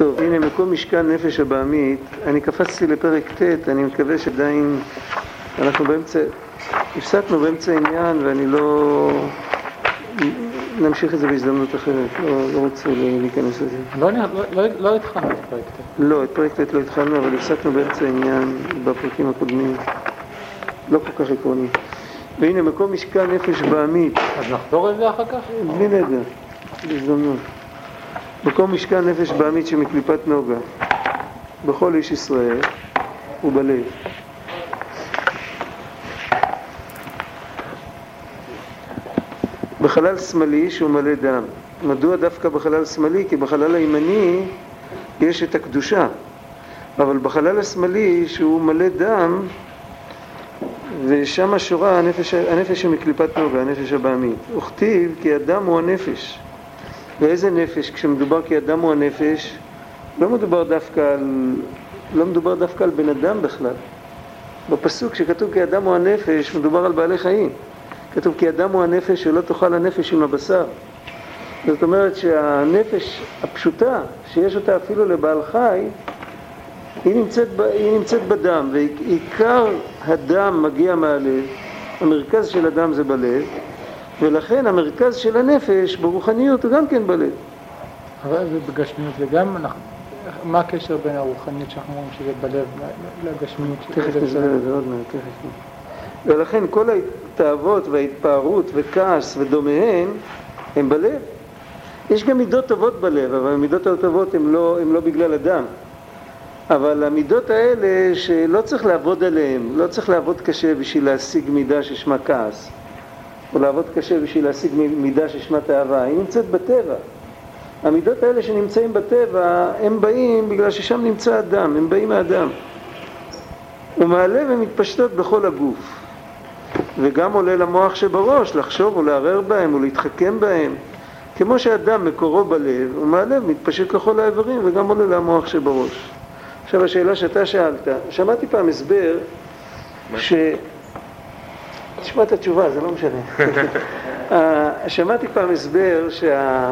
טוב, הנה מקום משכן נפש הבעמית, אני קפצתי לפרק ט', אני מקווה שעדיין אנחנו באמצע, הפסקנו באמצע העניין ואני לא... נמשיך את זה בהזדמנות אחרת, לא, לא רוצה להיכנס לזה. לא, לא, לא, לא התחלנו את פרק ט'. לא, את פרק ט' לא התחלנו, אבל הפסקנו באמצע העניין בפרקים הקודמים. לא כל כך עקרוני. והנה מקום משכן נפש בעמית. אז נחזור על זה אחר כך? בלי נדר, בהזדמנות. מקום משכן נפש בעמית שמקליפת נוגה, בכל איש ישראל ובלב. בחלל שמאלי שהוא מלא דם. מדוע דווקא בחלל שמאלי? כי בחלל הימני יש את הקדושה, אבל בחלל השמאלי שהוא מלא דם, ושם שורה הנפש, הנפש שמקליפת נוגה, הנפש הבעמית. וכתיב כי הדם הוא הנפש. ואיזה נפש? כשמדובר כי הדם הוא הנפש, לא מדובר דווקא על, לא מדובר דווקא על בן אדם בכלל. בפסוק שכתוב כי הדם הוא הנפש, מדובר על בעלי חיים. כתוב כי הדם הוא הנפש שלא תאכל הנפש עם הבשר. זאת אומרת שהנפש הפשוטה, שיש אותה אפילו לבעל חי, היא נמצאת, היא נמצאת בדם, ועיקר הדם מגיע מהלב, המרכז של הדם זה בלב, ולכן המרכז של הנפש ברוחניות הוא גם כן בלב. אבל זה בגשמיות זה גם, מה הקשר בין הרוחניות שאנחנו אומרים שזה בלב לגשמיות? תכף נסביר את זה עוד מעט, תכף. ולכן כל התאוות וההתפארות וכעס ודומיהן הם בלב. יש גם מידות טובות בלב, אבל המידות הטובות הן לא, לא בגלל אדם. אבל המידות האלה שלא צריך לעבוד עליהן, לא צריך לעבוד קשה בשביל להשיג מידה ששמה כעס, או לעבוד קשה בשביל להשיג מידה ששמה תאווה, היא נמצאת בטבע. המידות האלה שנמצאים בטבע, הם באים בגלל ששם נמצא אדם, הם באים מהאדם. ומהלב הן מתפשטות בכל הגוף. וגם עולה למוח שבראש לחשוב ולערער בהם ולהתחכם בהם. כמו שאדם מקורו בלב, ומהלב מתפשט לכל האיברים וגם עולה למוח שבראש. עכשיו השאלה שאתה שאלת, שמעתי פעם הסבר ש... תשמע את התשובה, זה לא משנה. אה, שמעתי פעם הסבר שה...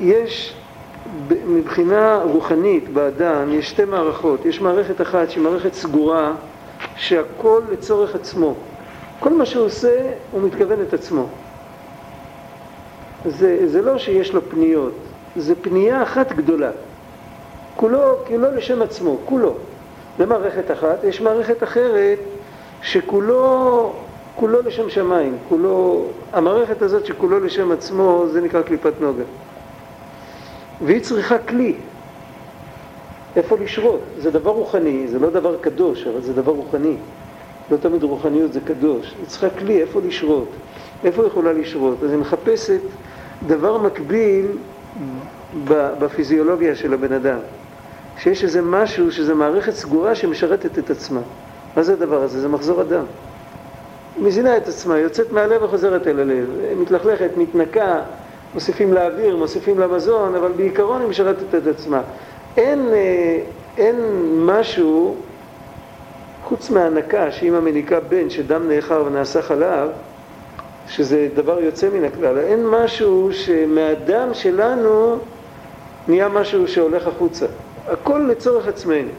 יש מבחינה רוחנית באדם יש שתי מערכות, יש מערכת אחת שהיא מערכת סגורה שהכל לצורך עצמו, כל מה שהוא עושה הוא מתכוון את עצמו. זה, זה לא שיש לו פניות, זה פנייה אחת גדולה. כולו, כולו לשם עצמו, כולו. זה מערכת אחת. יש מערכת אחרת שכולו כולו לשם שמיים, כולו, המערכת הזאת שכולו לשם עצמו, זה נקרא קליפת נוגה. והיא צריכה כלי, איפה לשרות. זה דבר רוחני, זה לא דבר קדוש, אבל זה דבר רוחני. לא תמיד רוחניות זה קדוש. היא צריכה כלי, איפה לשרות. איפה יכולה לשרות? אז היא מחפשת דבר מקביל בפיזיולוגיה של הבן אדם. שיש איזה משהו, שזה מערכת סגורה שמשרתת את עצמה. מה זה הדבר הזה? זה מחזור אדם. היא מזינה את עצמה, יוצאת מהלב וחוזרת אל הלב, מתלכלכת, מתנקה, מוסיפים לאוויר, מוסיפים למזון, אבל בעיקרון היא משרתת את עצמה. אין, אה, אין משהו, חוץ מהנקה, שאמא מניקה בן שדם נאחר ונעשה חלב, שזה דבר יוצא מן הכלל, אין משהו שמהדם שלנו נהיה משהו שהולך החוצה. הכל לצורך עצמנו.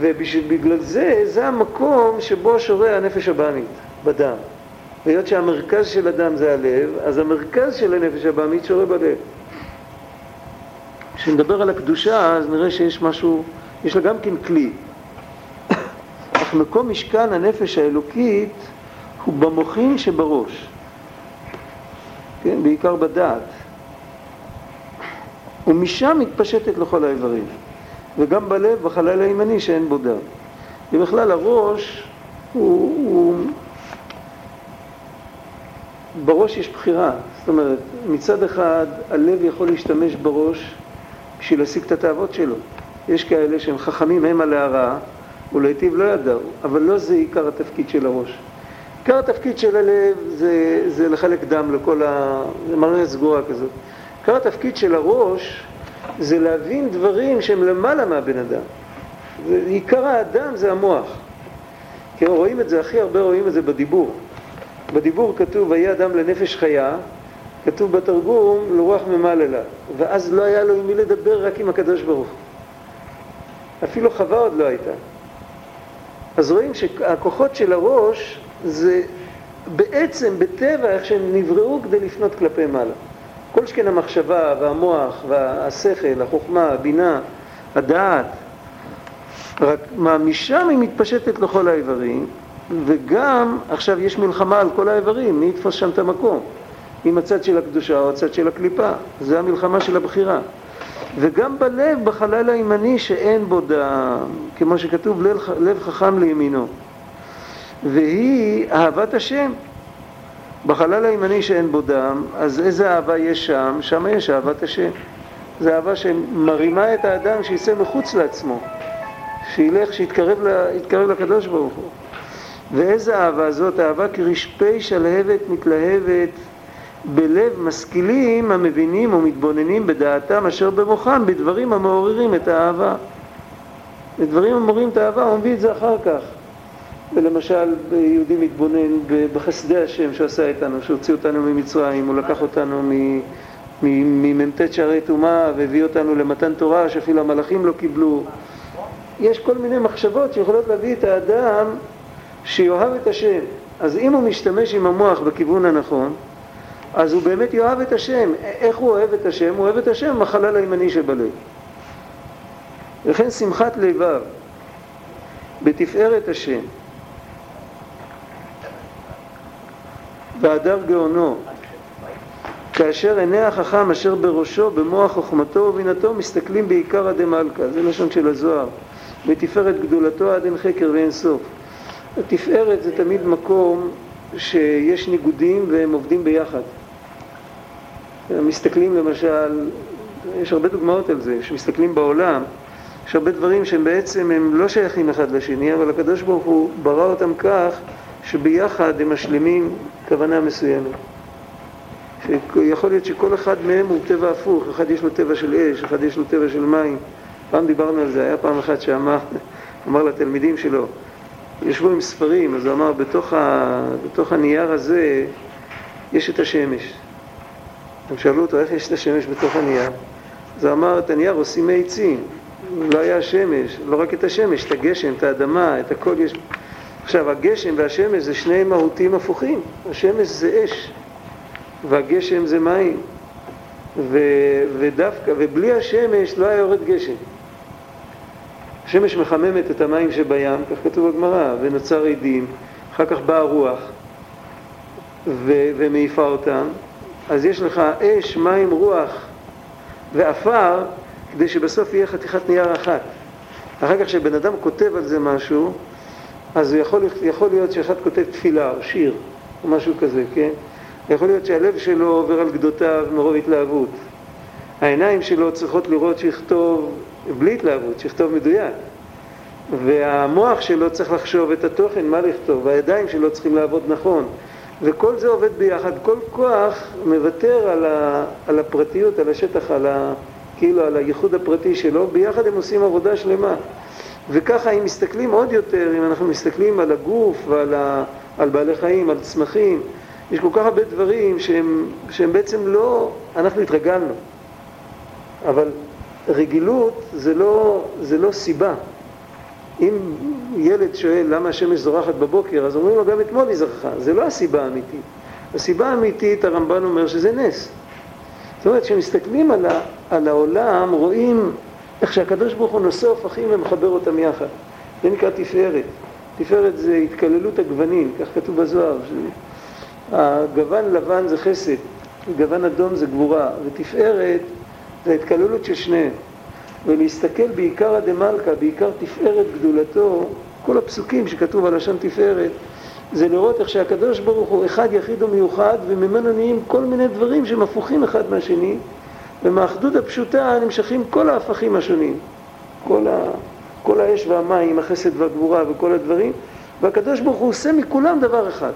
ובגלל זה, זה המקום שבו שורה הנפש הבאמית, בדם. והיות שהמרכז של הדם זה הלב, אז המרכז של הנפש הבאמית שורה בלב. כשנדבר על הקדושה, אז נראה שיש משהו, יש לה גם כן כלי. אך מקום משכן הנפש האלוקית הוא במוחין שבראש, כן, בעיקר בדעת. ומשם מתפשטת לכל האיברים, וגם בלב, בחלל הימני שאין בו דם. ובכלל הראש הוא, הוא... בראש יש בחירה, זאת אומרת, מצד אחד הלב יכול להשתמש בראש בשביל להשיג את התאוות שלו. יש כאלה שהם חכמים הם על הערה, ולהיטיב לא ידעו, אבל לא זה עיקר התפקיד של הראש. עיקר התפקיד של הלב זה, זה לחלק דם לכל ה... זה מערכת סגורה כזאת. עיקר התפקיד של הראש זה להבין דברים שהם למעלה מהבן אדם. עיקר האדם זה המוח. כי רואים את זה, הכי הרבה רואים את זה בדיבור. בדיבור כתוב ויהיה אדם לנפש חיה, כתוב בתרגום לרוח ממעלה לה, ואז לא היה לו עם מי לדבר רק עם הקדוש ברוך. אפילו חווה עוד לא הייתה. אז רואים שהכוחות של הראש זה בעצם בטבע איך שהם נבראו כדי לפנות כלפי מעלה. כל שכן המחשבה והמוח והשכל, החוכמה, הבינה, הדעת, רק מה, משם היא מתפשטת לכל האיברים, וגם עכשיו יש מלחמה על כל האיברים, מי יתפוס שם את המקום? אם הצד של הקדושה או הצד של הקליפה, זה המלחמה של הבחירה. וגם בלב, בחלל הימני שאין בו דם, כמו שכתוב לב, חכם לימינו. והיא אהבת השם. בחלל הימני שאין בו דם, אז איזה אהבה יש שם? שם יש אהבת השם. זו אהבה שמרימה את האדם שיצא מחוץ לעצמו, שילך, שיתקרב לקדוש ברוך הוא. ואיזה אהבה זאת? אהבה כרשפי שלהבת מתלהבת בלב משכילים המבינים ומתבוננים בדעתם אשר במוחם בדברים המעוררים את האהבה. בדברים המעוררים את האהבה, הוא מביא את זה אחר כך. ולמשל, יהודי מתבונן בחסדי השם שעשה איתנו, שהוציא אותנו ממצרים, הוא לקח אותנו ממ"ט שערי טומאה והביא אותנו למתן תורה שאפילו המלאכים לא קיבלו. יש כל מיני מחשבות שיכולות להביא את האדם שיאהב את השם. אז אם הוא משתמש עם המוח בכיוון הנכון, אז הוא באמת יאהב את השם. איך הוא אוהב את השם? הוא אוהב את השם בחלל הימני שבלב. וכן שמחת לבב בתפארת השם בהדר גאונו. כאשר עיני החכם אשר בראשו במוח חוכמתו ובינתו מסתכלים בעיקר עדי מלכה זה לשון של הזוהר. בתפארת גדולתו עד אין חקר ואין סוף. התפארת זה תמיד מקום שיש ניגודים והם עובדים ביחד. מסתכלים למשל, יש הרבה דוגמאות על זה, שמסתכלים בעולם, יש הרבה דברים שהם בעצם הם לא שייכים אחד לשני, אבל הקדוש ברוך הוא ברא אותם כך שביחד הם משלימים כוונה מסוימת. שיכול להיות שכל אחד מהם הוא טבע הפוך, אחד יש לו טבע של אש, אחד יש לו טבע של מים. פעם דיברנו על זה, היה פעם אחת שאמר אמר לתלמידים שלו, ישבו עם ספרים, אז הוא אמר, בתוך, ה, בתוך הנייר הזה יש את השמש. הם שאלו אותו איך יש את השמש בתוך הנייר. אז הוא אמר, את הנייר עושים מעצים. לא היה שמש, לא רק את השמש, את הגשם, את האדמה, את הכל יש. עכשיו, הגשם והשמש זה שני מהותים הפוכים. השמש זה אש, והגשם זה מים. ו, ודווקא, ובלי השמש לא היה יורד גשם. השמש מחממת את המים שבים, כך כתוב בגמרא, ונוצר עדים, אחר כך באה רוח ו, ומעיפה אותם, אז יש לך אש, מים, רוח ועפר, כדי שבסוף יהיה חתיכת נייר אחת. אחר כך כשבן אדם כותב על זה משהו, אז יכול, יכול להיות שאחד כותב תפילה או שיר או משהו כזה, כן? יכול להיות שהלב שלו עובר על גדותיו מרוב התלהבות. העיניים שלו צריכות לראות שיכתוב בלי התלהבות, שיכתוב מדויק. והמוח שלו צריך לחשוב את התוכן, מה לכתוב, והידיים שלו צריכים לעבוד נכון. וכל זה עובד ביחד, כל כוח מוותר על, ה, על הפרטיות, על השטח, על ה, כאילו על הייחוד הפרטי שלו, ביחד הם עושים עבודה שלמה. וככה אם מסתכלים עוד יותר, אם אנחנו מסתכלים על הגוף ועל ה, על בעלי חיים, על צמחים, יש כל כך הרבה דברים שהם, שהם בעצם לא, אנחנו התרגלנו, אבל רגילות זה לא, זה לא סיבה. אם ילד שואל למה השמש זורחת בבוקר, אז אומרים לו גם אתמול היא זרחה, זה לא הסיבה האמיתית. הסיבה האמיתית, הרמב"ן אומר שזה נס. זאת אומרת, כשמסתכלים על, ה, על העולם, רואים איך שהקדוש ברוך הוא נושא הופכים ומחבר אותם יחד. זה נקרא תפארת. תפארת זה התקללות הגוונים, כך כתוב בזוהר. הגוון לבן זה חסד, גוון אדום זה גבורה, ותפארת זה ההתקללות של שניהם. ולהסתכל בעיקר הדמלכה, בעיקר תפארת גדולתו, כל הפסוקים שכתוב על לשון תפארת, זה לראות איך שהקדוש ברוך הוא אחד יחיד ומיוחד, וממנו נהיים כל מיני דברים שהם הפוכים אחד מהשני, ומהאחדות הפשוטה נמשכים כל ההפכים השונים, כל, ה, כל האש והמים, החסד והגבורה וכל הדברים, והקדוש ברוך הוא עושה מכולם דבר אחד.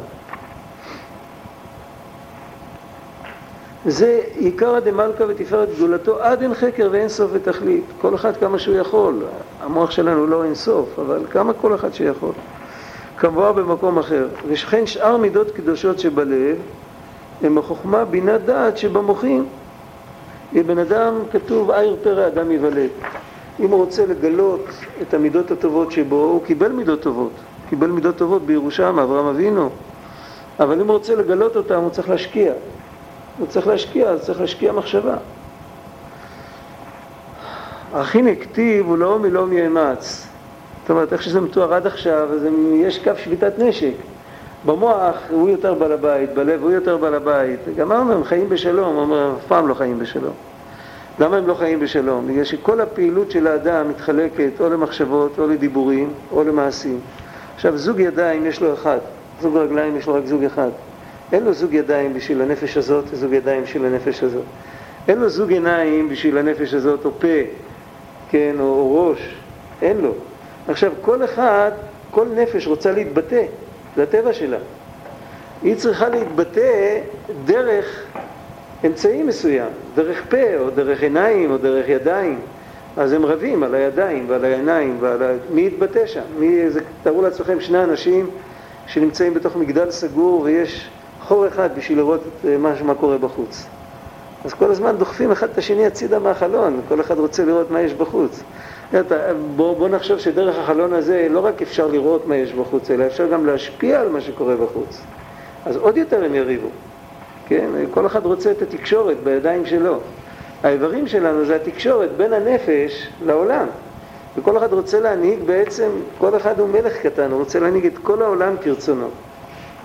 זה עיקרא דמלכא ותפארת גדולתו עד אין חקר ואין סוף ותכלית. כל אחד כמה שהוא יכול. המוח שלנו לא אין סוף, אבל כמה כל אחד שיכול. כמובן במקום אחר. ושכן שאר מידות קדושות שבלב הם החוכמה, בינה, דעת שבמוחים. בן אדם, כתוב, עיר פרא אדם יוולד. אם הוא רוצה לגלות את המידות הטובות שבו, הוא קיבל מידות טובות. קיבל מידות טובות בירושה מאברהם אבינו. אבל אם הוא רוצה לגלות אותם, הוא צריך להשקיע. הוא צריך להשקיע, אז צריך להשקיע מחשבה. הכין הכתיב ולא מלא יאמץ. זאת אומרת, איך שזה מתואר עד עכשיו, אז יש קו שביתת נשק. במוח הוא יותר בעל הבית, בלב הוא יותר בעל הבית. גמרנו, הם חיים בשלום, אומר, אף פעם לא חיים בשלום. למה הם לא חיים בשלום? בגלל שכל הפעילות של האדם מתחלקת או למחשבות, או לדיבורים, או למעשים. עכשיו, זוג ידיים יש לו אחד, זוג רגליים יש לו רק זוג אחד. אין לו זוג ידיים בשביל הנפש הזאת וזוג ידיים בשביל הנפש הזאת. אין לו זוג עיניים בשביל הנפש הזאת, או פה, כן, או, או ראש. אין לו. עכשיו, כל אחד, כל נפש רוצה להתבטא, זה הטבע שלה. היא צריכה להתבטא דרך אמצעי מסוים, דרך פה, או דרך עיניים, או דרך ידיים. אז הם רבים על הידיים ועל העיניים ועל ה... מי יתבטא שם? מי... זה... תארו לעצמכם שני אנשים שנמצאים בתוך מגדל סגור ויש חור אחד בשביל לראות את מה, מה קורה בחוץ. אז כל הזמן דוחפים אחד את השני הצידה מהחלון, כל אחד רוצה לראות מה יש בחוץ. בואו בוא נחשוב שדרך החלון הזה לא רק אפשר לראות מה יש בחוץ, אלא אפשר גם להשפיע על מה שקורה בחוץ. אז עוד יותר הם יריבו, כן? כל אחד רוצה את התקשורת בידיים שלו. האיברים שלנו זה התקשורת בין הנפש לעולם. וכל אחד רוצה להנהיג בעצם, כל אחד הוא מלך קטן, הוא רוצה להנהיג את כל העולם כרצונו.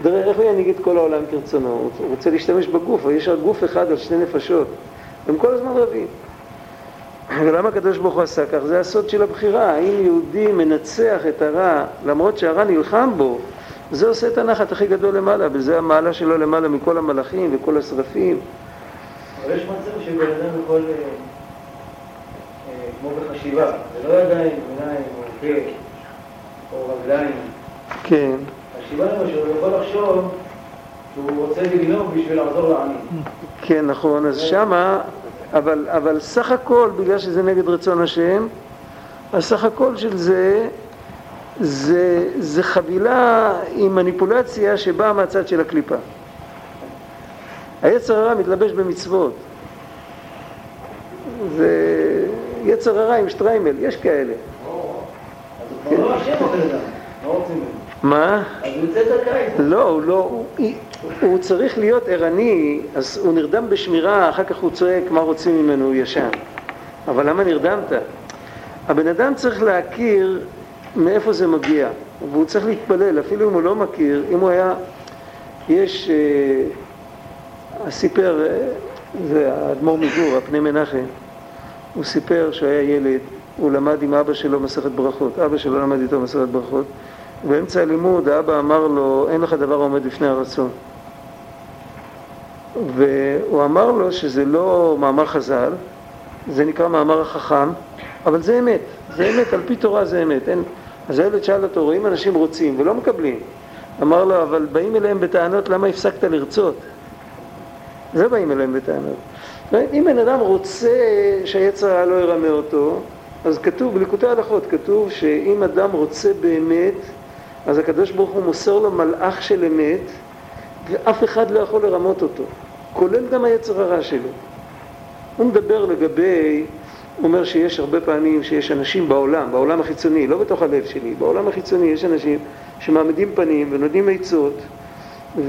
דרך איך הוא ינהיג את כל העולם כרצונו? הוא רוצה להשתמש בגוף, יש רק גוף אחד על שני נפשות. הם כל הזמן רבים. ולמה הקדוש ברוך הוא עשה כך? זה הסוד של הבחירה. האם יהודי מנצח את הרע, למרות שהרע נלחם בו, זה עושה את הנחת הכי גדול למעלה, וזה המעלה שלו למעלה מכל המלאכים וכל השרפים. אבל יש מצב שבן אדם יכול, אה, אה, כמו בחשיבה, זה לא ידיים, עיניים, או פה, או רגליים. כן. חשיבה למשל, הוא יכול לחשוב שהוא רוצה לגנוב בשביל לעזור לעני. כן, נכון, אז שמה, אבל, אבל סך הכל, בגלל שזה נגד רצון השם, אז סך הכל של זה, זה, זה חבילה עם מניפולציה שבאה מהצד של הקליפה. היצר הרע מתלבש במצוות. זה יצר הרע עם שטריימל, יש כאלה. אז הוא כבר לא אשם אדם, לא רוצים ממנו. מה? אז יוצא זכאי. לא, הוא לא, הוא, הוא צריך להיות ערני, אז הוא נרדם בשמירה, אחר כך הוא צועק מה רוצים ממנו, הוא ישן. אבל למה נרדמת? הבן אדם צריך להכיר מאיפה זה מגיע, והוא צריך להתפלל, אפילו אם הוא לא מכיר, אם הוא היה, יש, אה, סיפר, אה, זה האדמו"ר מגור, הפני מנחם, הוא סיפר שהוא היה ילד, הוא למד עם אבא שלו מסכת ברכות, אבא שלו למד איתו מסכת ברכות, באמצע הלימוד האבא אמר לו, אין לך דבר עומד לפני הרצון. והוא אמר לו שזה לא מאמר חז"ל, זה נקרא מאמר החכם, אבל זה אמת, זה אמת, על פי תורה זה אמת. אין... אז הילד שאל אותו, רואים אנשים רוצים ולא מקבלים. אמר לו, אבל באים אליהם בטענות למה הפסקת לרצות. זה באים אליהם בטענות. אם בן אדם רוצה שהיצר הרע לא ירמה אותו, אז כתוב, בליקוטי הלכות כתוב שאם אדם רוצה באמת, אז הקדוש ברוך הוא מוסר לו מלאך של אמת, ואף אחד לא יכול לרמות אותו, כולל גם היצר הרע שלו. הוא מדבר לגבי, הוא אומר שיש הרבה פעמים שיש אנשים בעולם, בעולם החיצוני, לא בתוך הלב שלי, בעולם החיצוני יש אנשים שמעמידים פנים ונותנים עצות,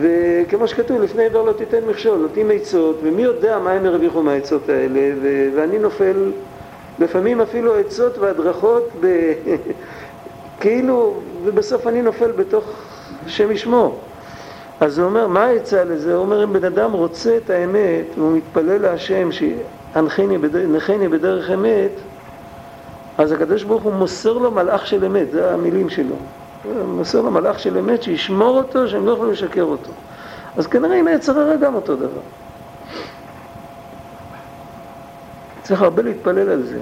וכמו שכתוב, לפני עבר לא תיתן מכשול, נותנים עצות, ומי יודע מה הם הרוויחו מהעצות האלה, ו- ואני נופל לפעמים אפילו עצות והדרכות ב... כאילו, ובסוף אני נופל בתוך השם ישמור. אז הוא אומר, מה העצה לזה? הוא אומר, אם בן אדם רוצה את האמת, והוא מתפלל להשם שהנחני בדרך, אמת, אז הקדוש ברוך הוא מוסר לו מלאך של אמת, זה המילים שלו. מוסר לו מלאך של אמת שישמור אותו, שהם לא יכולים לשקר אותו. אז כנראה עם היצר הרע גם אותו דבר. צריך הרבה להתפלל על זה.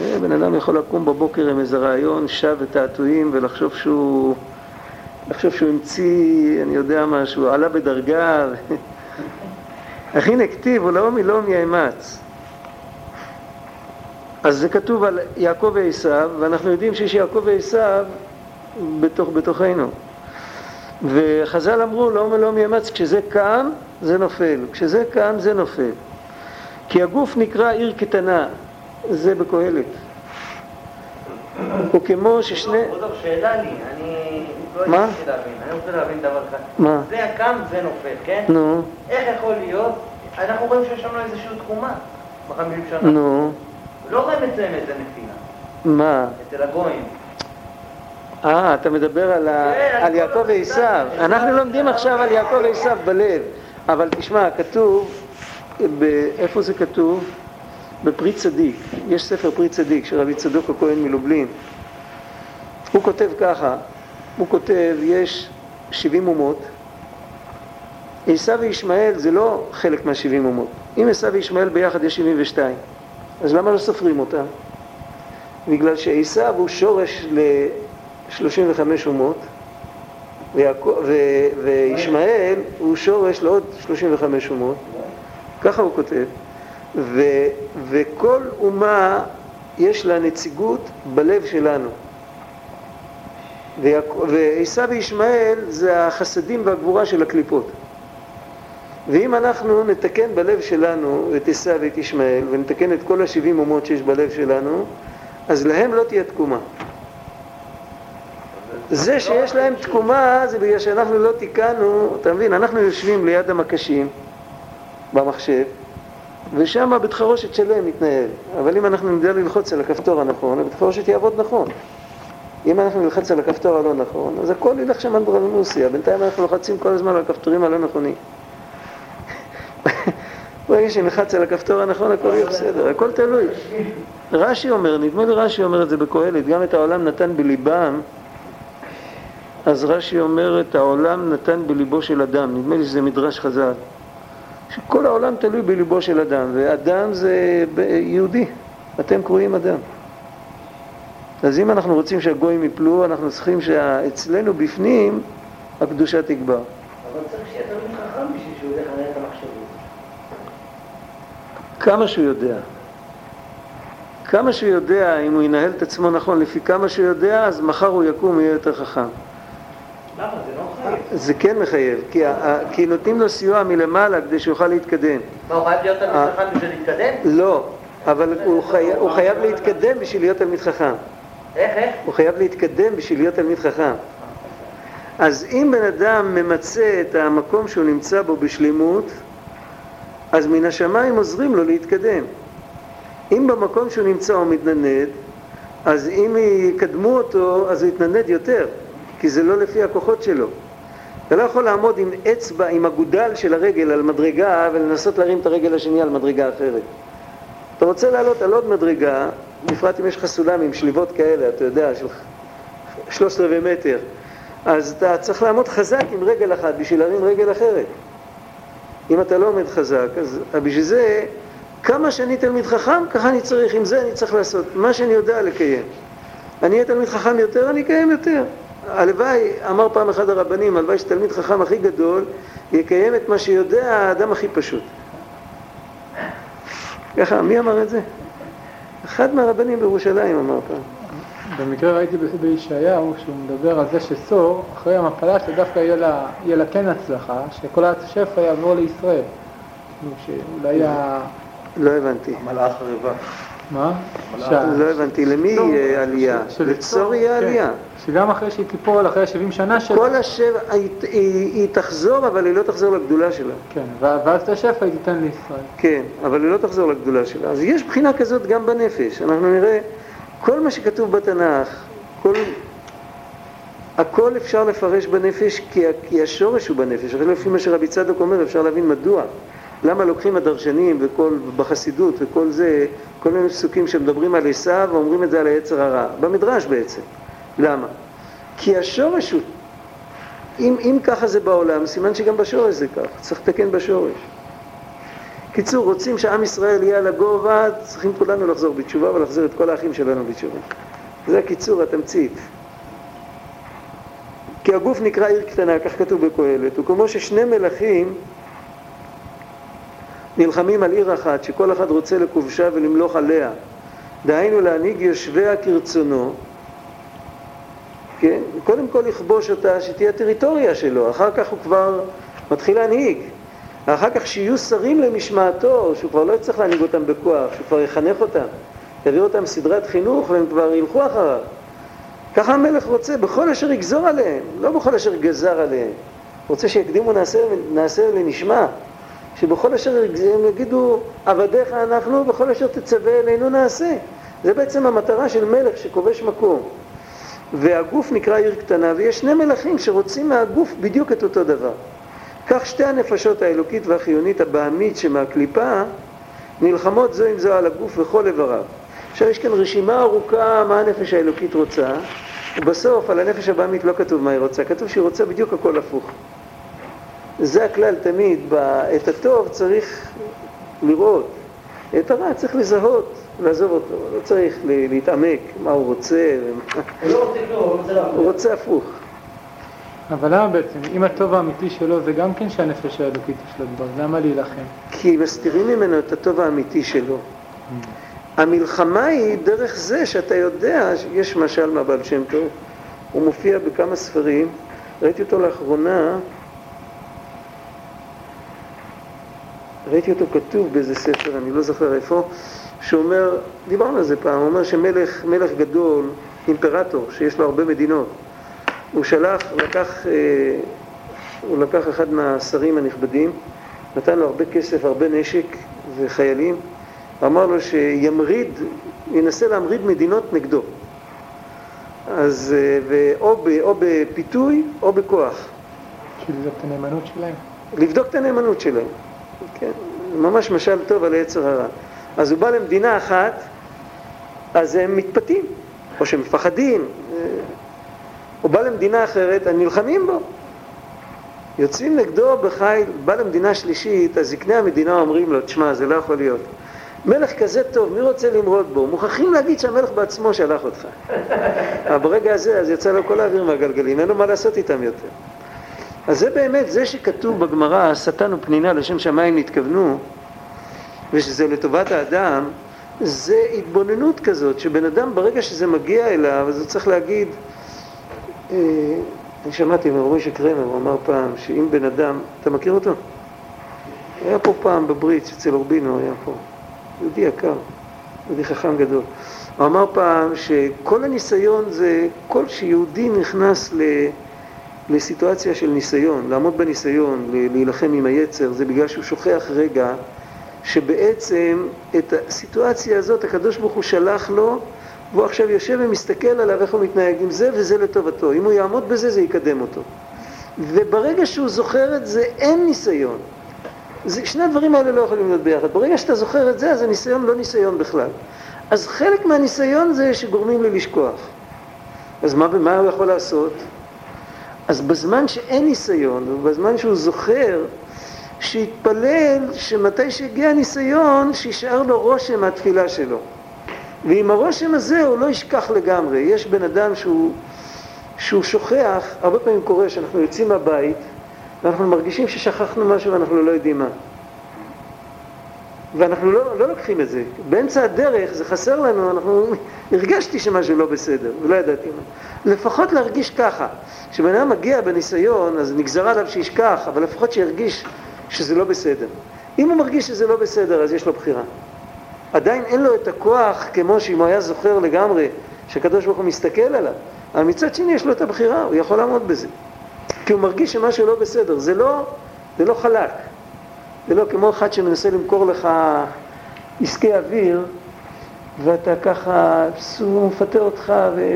בן אדם יכול לקום בבוקר עם איזה רעיון, שב ותעתועים ולחשוב שהוא, לחשוב שהוא המציא, אני יודע משהו, עלה בדרגה. הכין הכתיב, ולאום ילום יאמץ. אז זה כתוב על יעקב ועשיו, ואנחנו יודעים שיש יעקב ועשיו בתוך, בתוכנו. וחז"ל אמרו, לא מלום יאמץ, כשזה קם, זה נופל. כשזה קם, זה נופל. כי הגוף נקרא עיר קטנה, זה בקהלת. הוא כמו ששני... כבודו, שאלה לי, אני לא מה? הצלחתי להבין, אני רוצה להבין דבר אחד. מה? זה הקם, זה נופל, כן? נו, איך יכול להיות? אנחנו רואים שיש לנו איזושהי תקומה בחמישים שנה. נו, לא רואים אצלם איזה נפילה, מה? אצל הגויים. אה, אתה מדבר על, ה... כן, על יעקב ועשיו. אנחנו לומדים עכשיו על יעקב ועשיו בלב. אבל תשמע, כתוב. איפה זה כתוב? בפרי צדיק. יש ספר פרי צדיק של רבי צדוק הכהן מלובלין. הוא כותב ככה, הוא כותב, יש 70 אומות. עשיו וישמעאל זה לא חלק מה-70 אומות. אם עשיו וישמעאל ביחד יש 72. אז למה לא סופרים אותם? בגלל שעשיו הוא שורש ל-35 אומות, וישמעאל הוא שורש לעוד 35 אומות, ככה הוא כותב, ו- וכל אומה יש לה נציגות בלב שלנו. ועשיו וישמעאל זה החסדים והגבורה של הקליפות. ואם אנחנו נתקן בלב שלנו את עשיו ואת ישמעאל, ונתקן את כל השבעים אומות שיש בלב שלנו, אז להם לא תהיה תקומה. זה שיש להם תקומה זה בגלל שאנחנו לא תיקנו, אתה מבין, אנחנו יושבים ליד המקשים במחשב, ושם בית חרושת שלהם מתנהל. אבל אם אנחנו נדע ללחוץ על הכפתור הנכון, הבית חרושת יעבוד נכון. אם אנחנו נלחץ על הכפתור הלא נכון, אז הכל ילך שם אנדרלמוסיה. בינתיים אנחנו לוחצים כל הזמן על הכפתורים הלא נכונים. ברגע שנלחץ על הכפתור הנכון, הכל יהיה בסדר, הכל תלוי. רש"י אומר, נדמה לי רש"י אומר את זה בקהלת, גם את העולם נתן בליבם, אז רש"י אומר את העולם נתן בליבו של אדם, נדמה לי שזה מדרש חז"ל. שכל העולם תלוי בליבו של אדם, ואדם זה יהודי, אתם קרואים אדם. אז אם אנחנו רוצים שהגויים יפלו, אנחנו צריכים שאצלנו בפנים הקדושה תגבר. אבל צריך שיהיה תלמיד חכם בשביל שהוא ילך לנהל את המחשבות. כמה שהוא יודע. כמה שהוא יודע, אם הוא ינהל את עצמו נכון לפי כמה שהוא יודע, אז מחר הוא יקום ויהיה יותר חכם. למה? זה לא חייב. זה כן מחייב, כי, כי נותנים לו סיוע מלמעלה כדי שיוכל להתקדם. מה, הוא חייב להיות תלמיד. חכם בשביל להתקדם? לא, אבל הוא, חי... הוא חייב להתקדם בשביל להיות תלמיד חכם. איך, איך? הוא חייב להתקדם בשביל להיות תלמיד חכם. אז אם בן אדם ממצה את המקום שהוא נמצא בו בשלמות, אז מן השמיים עוזרים לו להתקדם. אם במקום שהוא נמצא הוא מתנדנד, אז אם יקדמו אותו, אז הוא יתנדנד יותר, כי זה לא לפי הכוחות שלו. אתה לא יכול לעמוד עם אצבע, עם הגודל של הרגל על מדרגה ולנסות להרים את הרגל השני על מדרגה אחרת. אתה רוצה לעלות על עוד מדרגה, בפרט אם יש לך סולם עם שליבות כאלה, אתה יודע, של שלושת רבעי מטר, אז אתה צריך לעמוד חזק עם רגל אחת בשביל להרים רגל אחרת. אם אתה לא עומד חזק, אז בשביל זה, כמה שאני תלמיד חכם, ככה אני צריך, עם זה אני צריך לעשות, מה שאני יודע לקיים. אני אהיה תלמיד חכם יותר, אני אקיים יותר. הלוואי, אמר פעם אחד הרבנים, הלוואי שתלמיד חכם הכי גדול יקיים את מה שיודע האדם הכי פשוט. ככה, מי אמר את זה? אחד מהרבנים בירושלים אמר פעם. במקרה ראיתי בישעיהו שהוא מדבר על זה שסור, אחרי המפלה שדווקא יהיה לה, יהיה לה כן הצלחה, שכל השפע יעבור לישראל. כאילו שאולי ה... לא הבנתי. מלאך הרווח. מה? לא הבנתי, למי יהיה עלייה? לצור יהיה כן. עלייה. שגם אחרי שהיא תיפול, אחרי 70 שנה שלה, כל השבע, היא, תחזור, אבל היא לא תחזור לגדולה שלה. כן, ואז את השפע היא תיתן לישראל. כן, אבל היא לא תחזור לגדולה שלה. אז יש בחינה כזאת גם בנפש. אנחנו נראה, כל מה שכתוב בתנ"ך, כל... הכל אפשר לפרש בנפש כי, השורש הוא בנפש. הרי לפי מה שרבי צדוק אומר, אפשר להבין מדוע. למה לוקחים הדרשנים וכל, בחסידות וכל זה, כל מיני פסוקים שמדברים על עשיו ואומרים את זה על היצר הרע. במדרש בעצם. למה? כי השורש הוא... אם, אם ככה זה בעולם, סימן שגם בשורש זה כך. צריך לתקן בשורש. קיצור, רוצים שעם ישראל יהיה על הגובה, צריכים כולנו לחזור בתשובה ולהחזיר את כל האחים שלנו בתשובה. זה הקיצור, התמצית. כי הגוף נקרא עיר קטנה, כך כתוב בקהלת, וכמו ששני מלכים נלחמים על עיר אחת, שכל אחד רוצה לכובשה ולמלוך עליה, דהיינו להנהיג יושביה כרצונו, כן? קודם כל לכבוש אותה, שתהיה טריטוריה שלו, אחר כך הוא כבר מתחיל להנהיג. אחר כך שיהיו שרים למשמעתו, שהוא כבר לא יצטרך להנהיג אותם בכוח, שהוא כבר יחנך אותם, יביא אותם סדרת חינוך והם כבר ילכו אחריו. ככה המלך רוצה, בכל אשר יגזור עליהם, לא בכל אשר גזר עליהם. רוצה שיקדימו נעשה, נעשה לנשמע, שבכל אשר הם יגידו עבדיך אנחנו, בכל אשר תצווה אלינו נעשה. זה בעצם המטרה של מלך שכובש מקום. והגוף נקרא עיר קטנה, ויש שני מלכים שרוצים מהגוף בדיוק את אותו דבר. כך שתי הנפשות האלוקית והחיונית הבעמית שמהקליפה נלחמות זו עם זו על הגוף וכל איבריו. עכשיו יש כאן רשימה ארוכה מה הנפש האלוקית רוצה, ובסוף על הנפש הבעמית לא כתוב מה היא רוצה, כתוב שהיא רוצה בדיוק הכל הפוך. זה הכלל תמיד, את הטוב צריך לראות, את הרע צריך לזהות, לעזוב אותו, לא צריך להתעמק מה הוא רוצה. הוא לא רוצה כלום, הוא רוצה הפוך. אבל למה בעצם, אם הטוב האמיתי שלו זה גם כן שהנפש האלוקית תשלט בו, למה להילחם? כי מסתירים ממנו את הטוב האמיתי שלו. המלחמה היא דרך זה שאתה יודע, יש משל מהבעל שם טוב, הוא מופיע בכמה ספרים, ראיתי אותו לאחרונה, ראיתי אותו כתוב באיזה ספר, אני לא זוכר איפה, שאומר, דיברנו על זה פעם, הוא אומר שמלך מלך גדול, אימפרטור, שיש לו הרבה מדינות, הוא שלח, לקח, אה, הוא לקח אחד מהשרים הנכבדים, נתן לו הרבה כסף, הרבה נשק וחיילים, ואמר לו שימריד, ינסה להמריד מדינות נגדו. אז, אה, ואו ב, או בפיתוי או בכוח. בשביל לבדוק את הנאמנות שלהם? לבדוק את הנאמנות שלהם, כן. ממש משל טוב על היצר הרע. אז הוא בא למדינה אחת, אז הם מתפתים, או שהם מפחדים. הוא בא למדינה אחרת, הם נלחמים בו. יוצאים נגדו בחיל, בא למדינה שלישית, אז זקני המדינה אומרים לו, תשמע, זה לא יכול להיות. מלך כזה טוב, מי רוצה למרוד בו? מוכרחים להגיד שהמלך בעצמו שלח אותך. אבל ברגע הזה, אז יצא לו כל האוויר מהגלגלים, אין לו מה לעשות איתם יותר. אז זה באמת, זה שכתוב בגמרא, השטן ופנינה לשם שמיים נתכוונו, ושזה לטובת האדם, זה התבוננות כזאת, שבן אדם ברגע שזה מגיע אליו, אז הוא צריך להגיד, אה, אני שמעתי מרבי שקרמר, הוא אמר פעם, שאם בן אדם, אתה מכיר אותו? היה פה פעם בבריץ, אצל אורבינו היה פה, יהודי יקר, יהודי חכם גדול. הוא אמר פעם שכל הניסיון זה, כל שיהודי נכנס ל... לסיטואציה של ניסיון, לעמוד בניסיון, להילחם עם היצר, זה בגלל שהוא שוכח רגע שבעצם את הסיטואציה הזאת הקדוש ברוך הוא שלח לו והוא עכשיו יושב ומסתכל עליו איך הוא מתנהג עם זה וזה לטובתו. אם הוא יעמוד בזה זה יקדם אותו. וברגע שהוא זוכר את זה אין ניסיון. זה, שני הדברים האלה לא יכולים להיות ביחד. ברגע שאתה זוכר את זה אז הניסיון לא ניסיון בכלל. אז חלק מהניסיון זה שגורמים לי לשכוח. אז מה, מה הוא יכול לעשות? אז בזמן שאין ניסיון ובזמן שהוא זוכר שיתפלל שמתי שהגיע הניסיון, שישאר לו רושם מהתפילה שלו. ועם הרושם הזה הוא לא ישכח לגמרי. יש בן אדם שהוא, שהוא שוכח, הרבה פעמים קורה שאנחנו יוצאים מהבית ואנחנו מרגישים ששכחנו משהו ואנחנו לא יודעים מה. ואנחנו לא, לא לוקחים את זה. באמצע הדרך זה חסר לנו, אנחנו... הרגשתי שמשהו לא בסדר, ולא ידעתי מה. לפחות להרגיש ככה. כשבן אדם מגיע בניסיון, אז נגזר עליו שישכח, אבל לפחות שירגיש שזה לא בסדר. אם הוא מרגיש שזה לא בסדר, אז יש לו בחירה. עדיין אין לו את הכוח כמו שאם הוא היה זוכר לגמרי שהקדוש ברוך הוא מסתכל עליו, אבל מצד שני יש לו את הבחירה, הוא יכול לעמוד בזה. כי הוא מרגיש שמשהו לא בסדר, זה לא, זה לא חלק. זה לא כמו אחד שמנסה למכור לך עסקי אוויר, ואתה ככה, הוא מפתה אותך,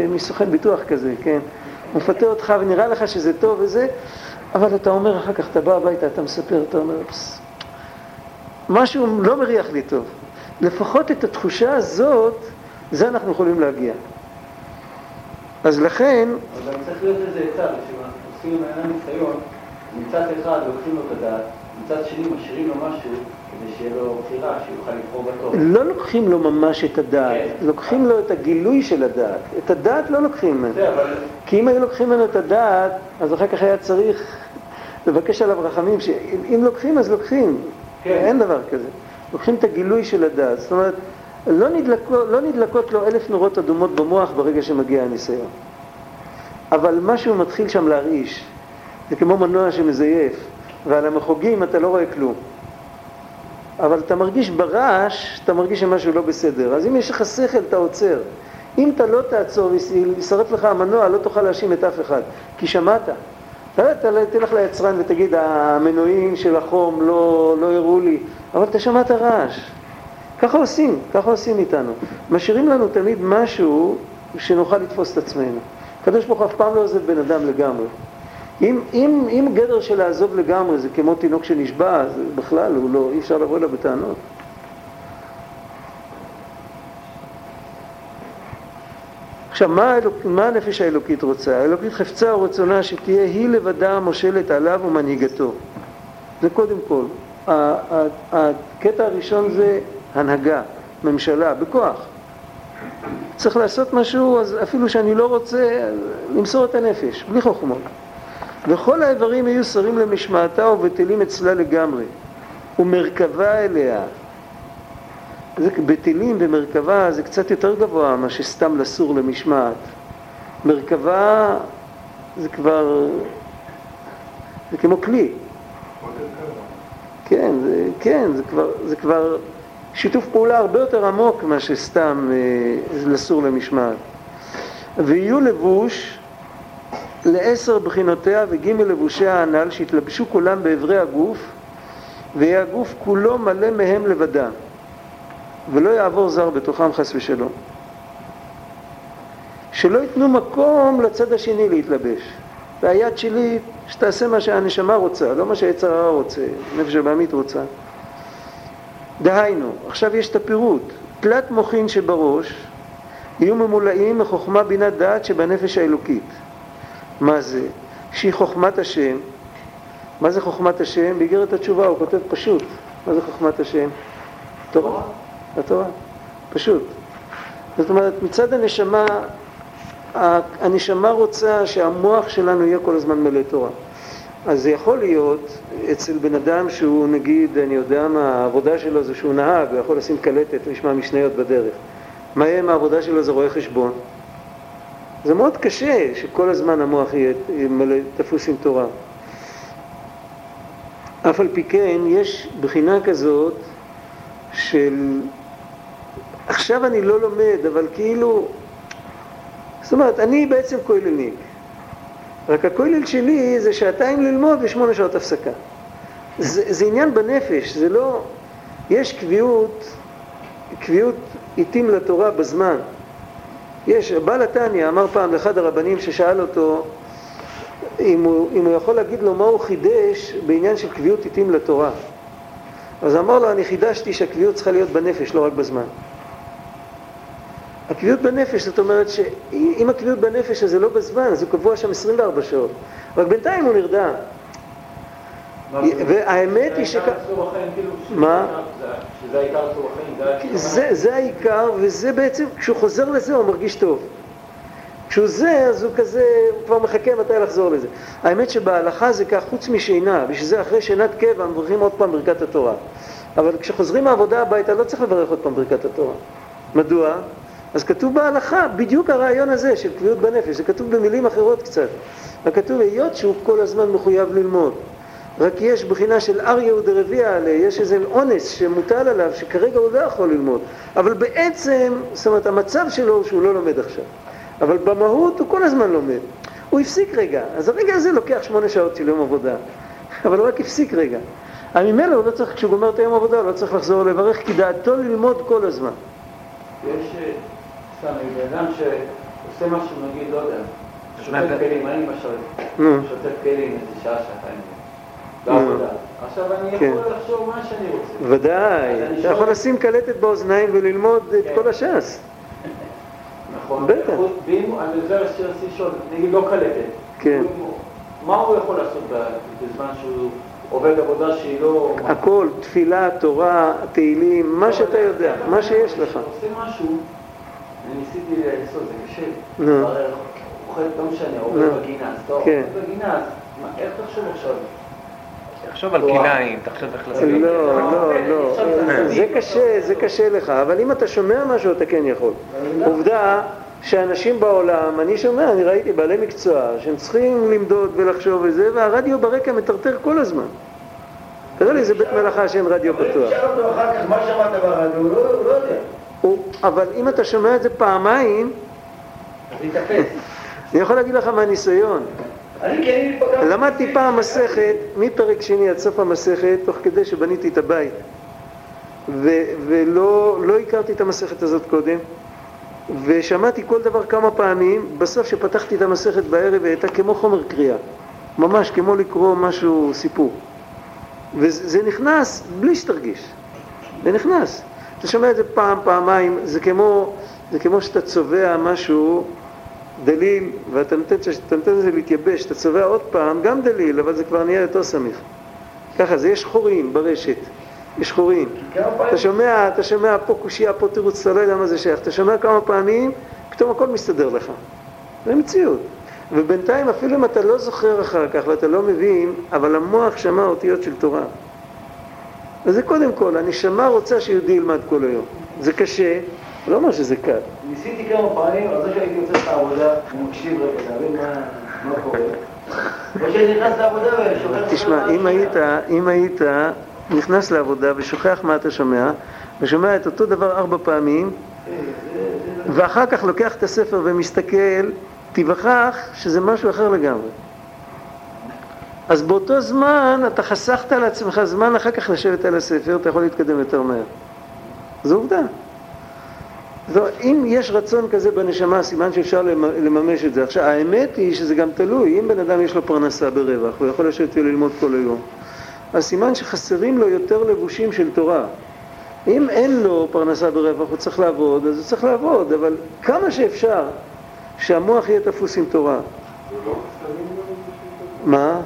מסוכן ביטוח כזה, כן? הוא מפתה אותך ונראה לך שזה טוב וזה, אבל אתה אומר אחר כך, אתה בא הביתה, אתה מספר, אתה אומר, פס, משהו לא מריח לי טוב. לפחות את התחושה הזאת, זה אנחנו יכולים להגיע. אז לכן... אבל צריך להיות איזה עצה, כשאנחנו עושים עם העניין ניסיון, מצד אחד לוקחים לו את הדעת, מצד שני משאירים לו משהו כדי שיהיה לו בחירה, שיוכל לבחור בטוב. לא לוקחים לו ממש את הדעת, כן. לוקחים לו את הגילוי של הדעת. את הדעת לא לוקחים ממנו. אבל... כי אם היו לוקחים ממנו את הדעת, אז אחר כך היה צריך לבקש עליו רחמים, שאם לוקחים אז לוקחים, כן. אין דבר כזה. לוקחים את הגילוי של הדעת, זאת אומרת, לא נדלקות, לא נדלקות לו אלף נורות אדומות במוח ברגע שמגיע הניסיון. אבל משהו מתחיל שם להרעיש. זה כמו מנוע שמזייף, ועל המחוגים אתה לא רואה כלום. אבל אתה מרגיש ברעש, אתה מרגיש שמשהו לא בסדר. אז אם יש לך שכל, אתה עוצר. אם אתה לא תעצור וישרף לך המנוע, לא תוכל להאשים את אף אחד, כי שמעת. אתה תלך ליצרן ותגיד, המנועים של החום לא, לא הראו לי, אבל אתה שמעת רעש. ככה עושים, ככה עושים איתנו. משאירים לנו תמיד משהו שנוכל לתפוס את עצמנו. הקדוש ברוך הוא אף פעם לא עוזב בן אדם לגמרי. אם, אם, אם גדר של לעזוב לגמרי זה כמו תינוק שנשבע, אז בכלל הוא לא, אי אפשר לבוא אליו בטענות. עכשיו, מה, האלוק, מה הנפש האלוקית רוצה? האלוקית חפצה ורצונה שתהיה היא לבדה המושלת עליו ומנהיגתו. זה קודם כל. הקטע הראשון זה הנהגה, ממשלה, בכוח. צריך לעשות משהו, אז אפילו שאני לא רוצה, למסור את הנפש, בלי חוכמות. וכל האיברים יהיו שרים למשמעתה ובטלים אצלה לגמרי, ומרכבה אליה. זה בטלים ומרכבה זה קצת יותר גבוה מאשר סתם לסור למשמעת. מרכבה זה כבר, זה כמו כלי. כן, זה, כן, זה כבר, זה כבר שיתוף פעולה הרבה יותר עמוק מאשר סתם אה, לסור למשמעת. ויהיו לבוש לעשר בחינותיה וג' לבושיה הנ"ל שיתלבשו כולם באברי הגוף ויהיה הגוף כולו מלא מהם לבדם ולא יעבור זר בתוכם חס ושלום. שלא ייתנו מקום לצד השני להתלבש. והיד שלי, שתעשה מה שהנשמה רוצה, לא מה שהיצר הרע רוצה, נפש הבעמית רוצה. דהיינו, עכשיו יש את הפירוט, תלת מוחין שבראש יהיו ממולאים מחוכמה בינת דעת שבנפש האלוקית. מה זה? שהיא חוכמת השם. מה זה חוכמת השם? באיגרת התשובה הוא כותב פשוט. מה זה חוכמת השם? תורה. התורה. פשוט. זאת אומרת, מצד הנשמה, הנשמה רוצה שהמוח שלנו יהיה כל הזמן מלא תורה. אז זה יכול להיות אצל בן אדם שהוא נגיד, אני יודע מה, העבודה שלו זה שהוא נהג, הוא יכול לשים קלטת ולשמוע משניות בדרך. מה יהיה אם העבודה שלו זה רואה חשבון? זה מאוד קשה שכל הזמן המוח יהיה מלא, תפוס עם תורה. אף על פי כן יש בחינה כזאת של עכשיו אני לא לומד, אבל כאילו, זאת אומרת, אני בעצם כוללניק. רק הכולל שלי זה שעתיים ללמוד ושמונה שעות הפסקה. זה, זה עניין בנפש, זה לא... יש קביעות, קביעות עיתים לתורה בזמן. יש, בעל התניא אמר פעם לאחד הרבנים ששאל אותו אם הוא, אם הוא יכול להגיד לו מה הוא חידש בעניין של קביעות עיתים לתורה. אז אמר לו, אני חידשתי שהקביעות צריכה להיות בנפש, לא רק בזמן. הקביעות בנפש, זאת אומרת שאם הקביעות בנפש אז זה לא בזמן, אז הוא קבוע שם 24 שעות. רק בינתיים הוא נרדם. והאמת היא ש... כאילו, מה? שזה העיקר צור החיים, זה העיקר, וזה בעצם, כשהוא חוזר לזה הוא מרגיש טוב. כשהוא זה, אז הוא כזה, הוא כבר מחכה מתי לחזור לזה. האמת שבהלכה זה כך, חוץ משינה, בשביל זה אחרי שינת קבע מברכים עוד פעם ברכת התורה. אבל כשחוזרים מהעבודה הביתה לא צריך לברך עוד פעם ברכת התורה. מדוע? אז כתוב בהלכה בדיוק הרעיון הזה של קביעות בנפש, זה כתוב במילים אחרות קצת. וכתוב היות שהוא כל הזמן מחויב ללמוד. רק יש בחינה של אריה ודרביה עליה, יש איזה אונס שמוטל עליו, שכרגע הוא לא יכול ללמוד. אבל בעצם, זאת אומרת, המצב שלו הוא שהוא לא לומד עכשיו. אבל במהות הוא כל הזמן לומד. הוא הפסיק רגע, אז הרגע הזה לוקח שמונה שעות של יום עבודה. אבל הוא רק הפסיק רגע. אבל ממילא הוא לא צריך, כשהוא גומר את היום עבודה, הוא לא צריך לחזור לברך, כי דעתו ללמוד כל הזמן. יש, אה, סתם, בן אדם שעושה משהו, נגיד, לא יודע, שוטף כלים, אני למשל שוטף כלים איזה שעה, שעתיים. בעבודה. עכשיו אני כן. יכול לחשוב מה שאני רוצה. ודאי, אתה יכול לשים קלטת באוזניים וללמוד את כן. כל הש"ס. נכון. בטח. ואם, אני זה שרציתי לשאול, נגיד לא קלטת. כן. מה הוא יכול לעשות בזמן שהוא עובד עבודה שהיא לא... הכל, תפילה, תורה, תהילים, מה שאתה יודע, מה שיש לך. עושה משהו, אני ניסיתי לעשות, זה קשה. נו. אוכל, לא משנה, עובר נו. בגינה, אז אתה כן. עובר בגינה, אז איך תחשוב עכשיו? תחשוב על. כלאיים, תחשוב איך לעשות. לא, לא, לא, זה קשה, זה קשה לך, אבל אם אתה שומע משהו אתה כן יכול. עובדה, שאנשים בעולם, אני שומע, אני ראיתי בעלי מקצוע, שהם צריכים למדוד ולחשוב וזה, והרדיו ברקע מטרטר כל הזמן. תראה לי איזה בית מלאכה שאין רדיו פתוח. תשאל אותו אחר כך מה שמעת ברדיו, הוא לא לא יודע. אבל אם אתה שומע את זה פעמיים, אז תתאפס. אני יכול להגיד לך מהניסיון. למדתי פעם מסכת, מפרק שני עד סוף המסכת, תוך כדי שבניתי את הבית. ו- ולא לא הכרתי את המסכת הזאת קודם, ושמעתי כל דבר כמה פעמים, בסוף שפתחתי את המסכת בערב היא הייתה כמו חומר קריאה, ממש כמו לקרוא משהו, סיפור. וזה זה נכנס בלי שתרגיש, זה נכנס. אתה שומע את זה פעם, פעמיים, זה כמו, זה כמו שאתה צובע משהו דליל, ואתה נותן, אתה נותן לזה להתייבש, אתה צובע עוד פעם, גם דליל, אבל זה כבר נהיה יותר סמיך. ככה זה, יש חורים ברשת, יש חורים. אתה שומע, אתה שומע פה קושייה, פה תירוץ, אתה לא יודע מה זה שייך. אתה שומע כמה פעמים, פתאום הכל מסתדר לך. זה מציאות. ובינתיים, אפילו אם אתה לא זוכר אחר כך ואתה לא מבין, אבל המוח שמע אותיות של תורה. וזה קודם כל, הנשמה רוצה שיהודי ילמד כל היום. זה קשה, לא אומר שזה קל. ניסיתי כמה פעמים, על זה שהייתי יוצא את העבודה, הוא מקשיב רגע, להבין מה מה קורה. או שאני נכנס לעבודה ושוכח... תשמע, אם היית, אם היית נכנס לעבודה ושוכח מה אתה שומע, ושומע את אותו דבר ארבע פעמים, ואחר כך לוקח את הספר ומסתכל, תיווכח שזה משהו אחר לגמרי. אז באותו זמן אתה חסכת לעצמך זמן אחר כך לשבת על הספר, אתה יכול להתקדם יותר מהר. זו עובדה. זו, אם יש רצון כזה בנשמה, סימן שאפשר למ- לממש את זה. עכשיו, האמת היא שזה גם תלוי, אם בן אדם יש לו פרנסה ברווח, הוא יכול לשבת וללמוד כל היום, אז סימן שחסרים לו יותר לבושים של תורה. אם אין לו פרנסה ברווח, הוא צריך לעבוד, אז הוא צריך לעבוד, אבל כמה שאפשר שהמוח יהיה תפוס עם תורה. מה?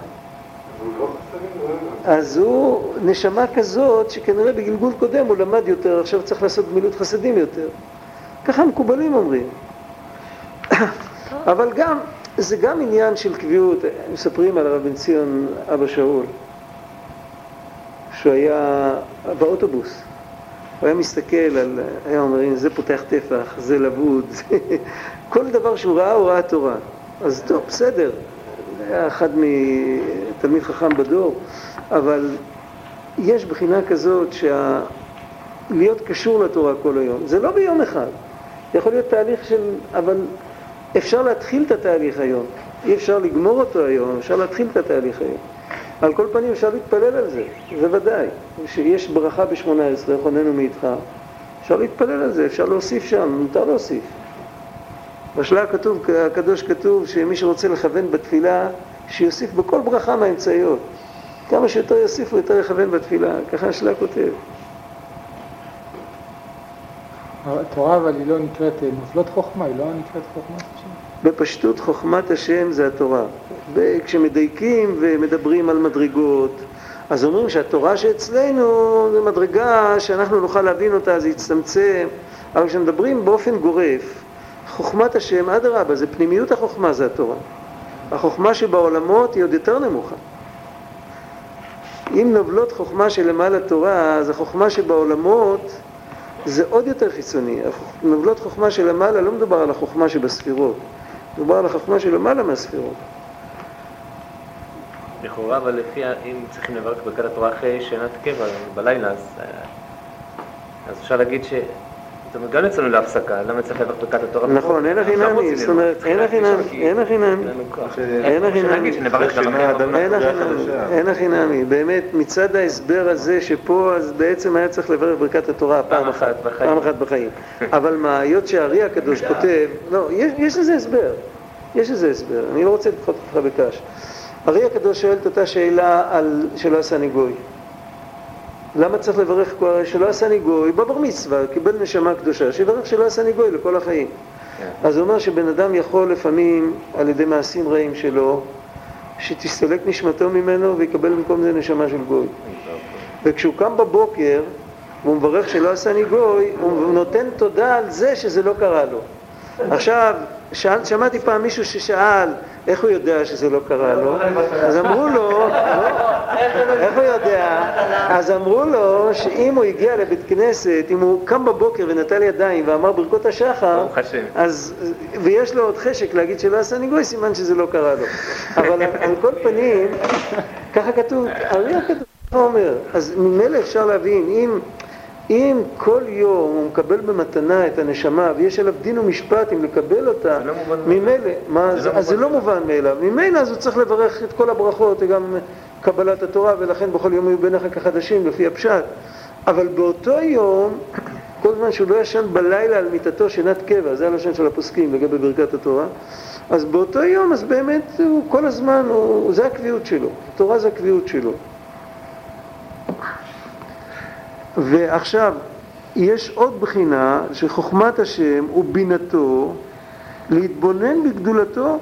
אז הוא נשמה כזאת שכנראה בגלגול קודם הוא למד יותר, עכשיו צריך לעשות גמילות חסדים יותר. ככה המקובלים אומרים. אבל גם, זה גם עניין של קביעות, מספרים על הרב בן ציון, אבא שאול, שהוא היה באוטובוס, הוא היה מסתכל על, היה אומר, "הנה, זה פותח טפח, זה לבוד, זה... כל דבר שהוא ראה, הוא ראה תורה. אז טוב, בסדר, היה אחד מתלמיד חכם בדור, אבל יש בחינה כזאת שה... להיות קשור לתורה כל היום. זה לא ביום אחד. זה יכול להיות תהליך של... אבל אפשר להתחיל את התהליך היום. אי אפשר לגמור אותו היום, אפשר להתחיל את התהליך היום. על כל פנים אפשר להתפלל על זה, זה ודאי. שיש ברכה ב-18, חוננו מאיתך, אפשר להתפלל על זה, אפשר להוסיף שם, מותר להוסיף. בשלה הכתוב, הקדוש כתוב שמי שרוצה לכוון בתפילה, שיוסיף בכל ברכה מהאמצעיות. כמה שיותר יוסיפו, יותר יכוון בתפילה. ככה השלה כותב. התורה אבל היא לא נקראת אה, נוזלות חוכמה, היא לא נקראת חוכמת השם. בפשטות חוכמת השם זה התורה. וכשמדייקים ומדברים על מדרגות, אז אומרים שהתורה שאצלנו זה מדרגה שאנחנו נוכל להבין אותה, זה יצטמצם, אבל כשמדברים באופן גורף, חוכמת השם, אדרבה, זה פנימיות החוכמה, זה התורה. החוכמה שבעולמות היא עוד יותר נמוכה. אם נובלות חוכמה שלמעלה תורה, אז החוכמה שבעולמות זה עוד יותר חיצוני. נובלות חוכמה שלמעלה לא מדובר על החוכמה שבספירות, מדובר על החוכמה שלמעלה מהספירות. לכאורה, אבל לפי, אם צריכים לברך ברכת התורה אחרי שנת קבע, בלילה, אה, אז אפשר להגיד ש... זאת אומרת, גם יצאנו להפסקה, למה צריך לברך ברכת התורה? נכון, אין הכי נמי, זאת אומרת, אין הכי נמי, אין הכי נמי. אין הכי נמי. אין הכי. נמי. באמת, מצד ההסבר הזה שפה, אז בעצם היה צריך לברך ברכת התורה פעם אחת. פעם אחת בחיים. אבל מה, היות שהארי הקדוש כותב, לא, יש יש לזה הסבר, יש לזה הסבר, אני לא רוצה לדחות אותך בקש. הארי הקדוש שואל את אותה שאלה על שלא עשני גוי. למה צריך לברך כבר שלא עשני גוי בבר מצווה, קיבל נשמה קדושה, שיברך שלא עשני גוי לכל החיים. כן. אז הוא אומר שבן אדם יכול לפעמים, על ידי מעשים רעים שלו, שתסתלק נשמתו ממנו ויקבל במקום זה נשמה של גוי. וכשהוא קם בבוקר והוא מברך שלא עשני גוי, הוא נותן תודה על זה שזה לא קרה לו. עכשיו, שאל, שמעתי פעם מישהו ששאל איך הוא יודע שזה לא קרה לו, אז אמרו לו, לא, איך הוא יודע? אז אמרו לו שאם הוא הגיע לבית כנסת, אם הוא קם בבוקר ונטל ידיים ואמר ברכות השחר. אז, ויש לו עוד חשק להגיד שלא עשה ניגוי, סימן שזה לא קרה לו. אבל על, כל פנים, ככה כתוב, הרי הכתוב אומר, אז ממילא אפשר להבין, אם, אם כל יום הוא מקבל במתנה את הנשמה ויש עליו דין ומשפט אם לקבל אותה, לא. ממילא, מה, זה לא אז זה לא מובן מאליו, ממילא אז הוא צריך לברך את כל הברכות וגם קבלת התורה ולכן בכל יום יהיו ביניך כחדשים לפי הפשט, אבל באותו יום, כל זמן שהוא לא ישן בלילה על מיטתו שינת קבע, זה הלשון של הפוסקים לגבי ברכת התורה, אז באותו יום, אז באמת הוא כל הזמן, הוא, זה הקביעות שלו, התורה זה הקביעות שלו. ועכשיו, יש עוד בחינה שחוכמת השם ובינתו להתבונן בגדולתו.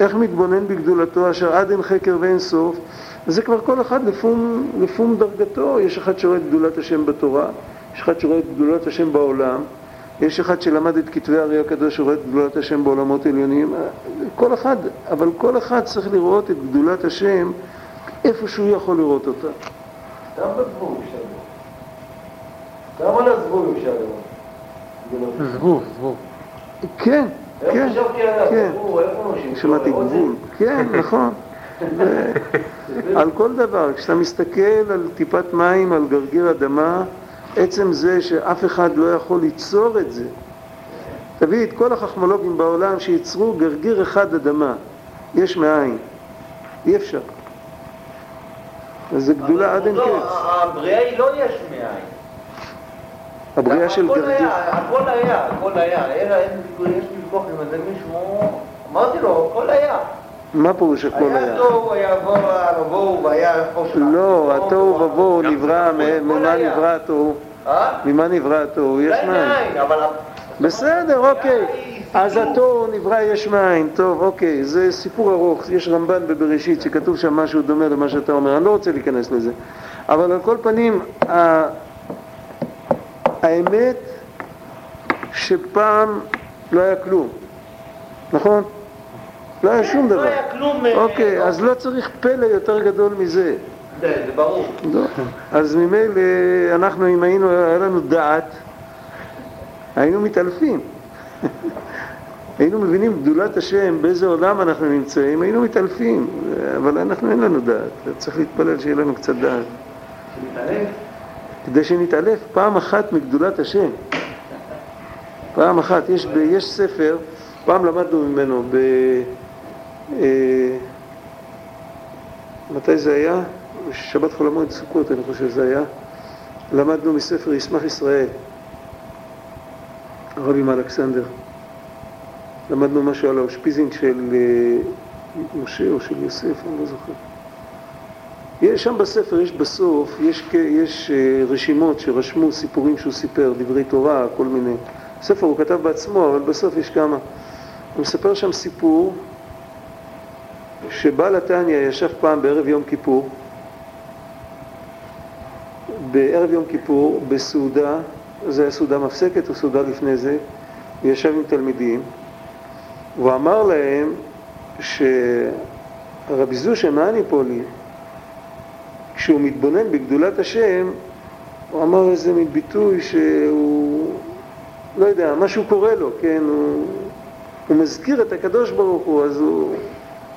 איך מתבונן בגדולתו אשר עד אין חקר ואין סוף? וזה כבר כל אחד לפום, לפום דרגתו. יש אחד שרואה את גדולת השם בתורה, יש אחד שרואה את גדולת השם בעולם, יש אחד שלמד את כתבי הארי הקדוש שרואה את גדולת השם בעולמות עליונים. כל אחד, אבל כל אחד צריך לראות את גדולת השם איפה שהוא יכול לראות אותה. גם בזבוב אפשר לראות. גם על הזבוב אפשר לראות. זבוב, זבוב. כן, כן? כן. שמעתי גבול. כן, נכון. על כל דבר, כשאתה מסתכל על טיפת מים, על גרגיר אדמה, עצם זה שאף אחד לא יכול ליצור את זה. תביא את כל החכמולוגים בעולם שייצרו גרגיר אחד אדמה, יש מאין. אי אפשר. אז זה גדולה עד אין קץ. הבריאה היא לא יש מאין. הבריאה של גרגיר. הכל היה, הכל היה. יש ויכוח עם איזה מישהו, אמרתי לו, הכל היה. מה פירוש הכל היה היה? תוהו, היה ובוהו, והיה שלך. לא, התוהו ובוהו נברא, מ- ממה. נברא התוהו? אה? ממה נברא התוהו? יש מים. בסדר, אוקיי. אז. התוהו נברא יש מאין. טוב, אוקיי, זה סיפור ארוך. יש רמב"ן בבראשית שכתוב שם משהו דומה למה שאתה אומר. אני לא רוצה להיכנס לזה. אבל על כל פנים, האמת שפעם לא היה כלום, נכון? לא היה שום לא דבר. היה כלום. אה, אוקיי, לא- אז לא צריך פלא יותר גדול מזה. זה זה ברור. לא. אז ממילא אנחנו, אם היינו, היה לנו דעת, היינו מתעלפים. היינו מבינים גדולת השם, באיזה עולם אנחנו נמצאים, היינו מתעלפים, אבל אנחנו אין לנו דעת, צריך להתפלל שיהיה לנו קצת דעת. מתעלם. כדי שנתעלף פעם אחת מגדולת השם. פעם אחת. יש, ב, יש ספר, פעם למדנו ממנו, ב... אה, מתי זה היה? שבת חול המועד סוכות, אני חושב שזה היה. למדנו מספר ישמח ישראל, הרבי מאלכסנדר. למדנו משהו על האושפיזין של אה, משה או של יוסף, אני לא זוכר. יש שם בספר, יש בסוף, יש, יש אה, רשימות שרשמו סיפורים שהוא סיפר, דברי תורה, כל מיני. ספר הוא כתב בעצמו, אבל בסוף יש כמה. הוא מספר שם סיפור שבעל התניא ישב פעם בערב יום כיפור, בערב יום כיפור, בסעודה, זה היה סעודה מפסקת או סעודה לפני זה, הוא ישב עם תלמידים, הוא אמר להם שהרבי זושה מאניפולי, כשהוא מתבונן בגדולת השם, הוא אמר איזה מין ביטוי שהוא, לא יודע, משהו קורה לו, כן? הוא, הוא מזכיר את הקדוש ברוך הוא, אז הוא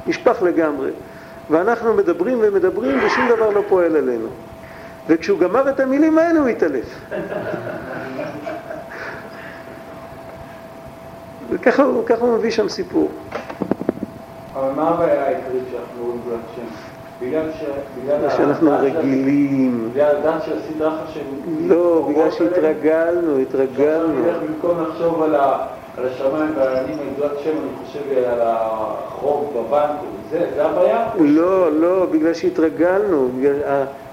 נשפך לגמרי. ואנחנו מדברים ומדברים ושום דבר לא פועל עלינו. וכשהוא גמר את המילים האלה הוא התעלף. וככה הוא, מביא שם סיפור. אבל מה הבעיה העיקרית שאנחנו רואים גדולת השם? בגלל שאנחנו רגילים. בגלל של הסדרה לך שהם... לא, בגלל שהתרגלנו, עכשיו התרגלנו. במקום לחשוב על השמיים והעננים, על גדולת השם, אני חושב על החוב בבנק, זה זה הבעיה? לא, לא, בגלל שהתרגלנו.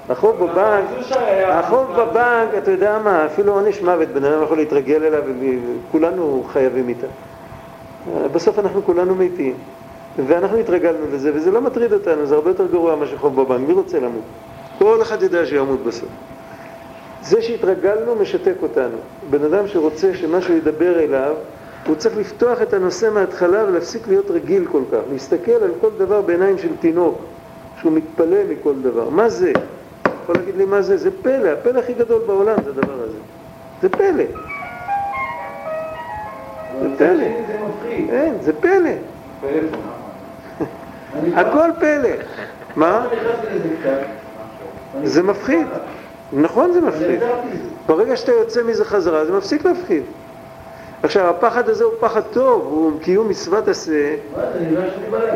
החוב בבנק, החוב בבנק, אתה יודע מה, אפילו עונש מוות, בן אדם יכול להתרגל אליו, וכולנו חייבים איתה. בסוף אנחנו כולנו מתים, ואנחנו התרגלנו לזה, וזה לא מטריד אותנו, זה הרבה יותר גרוע מאשר חוב בבנק, מי רוצה למות? כל אחד יודע שימות בסוף. זה שהתרגלנו משתק אותנו. בן אדם שרוצה שמשהו ידבר אליו, הוא צריך לפתוח את הנושא מההתחלה ולהפסיק להיות רגיל כל כך, להסתכל על כל דבר בעיניים של תינוק, שהוא מתפלא מכל דבר. מה זה? יכול להגיד לי מה זה? זה פלא, הפלא הכי גדול בעולם זה הדבר הזה. זה פלא. זה פלא. אין, זה פלא. הכל פלא. מה? זה מפחיד. נכון זה מפחיד. ברגע שאתה יוצא מזה חזרה, זה מפסיק להפחיד. עכשיו, הפחד הזה הוא פחד טוב, הוא קיום מצוות עשה. מה זה, אני לא ישנתי בלילה.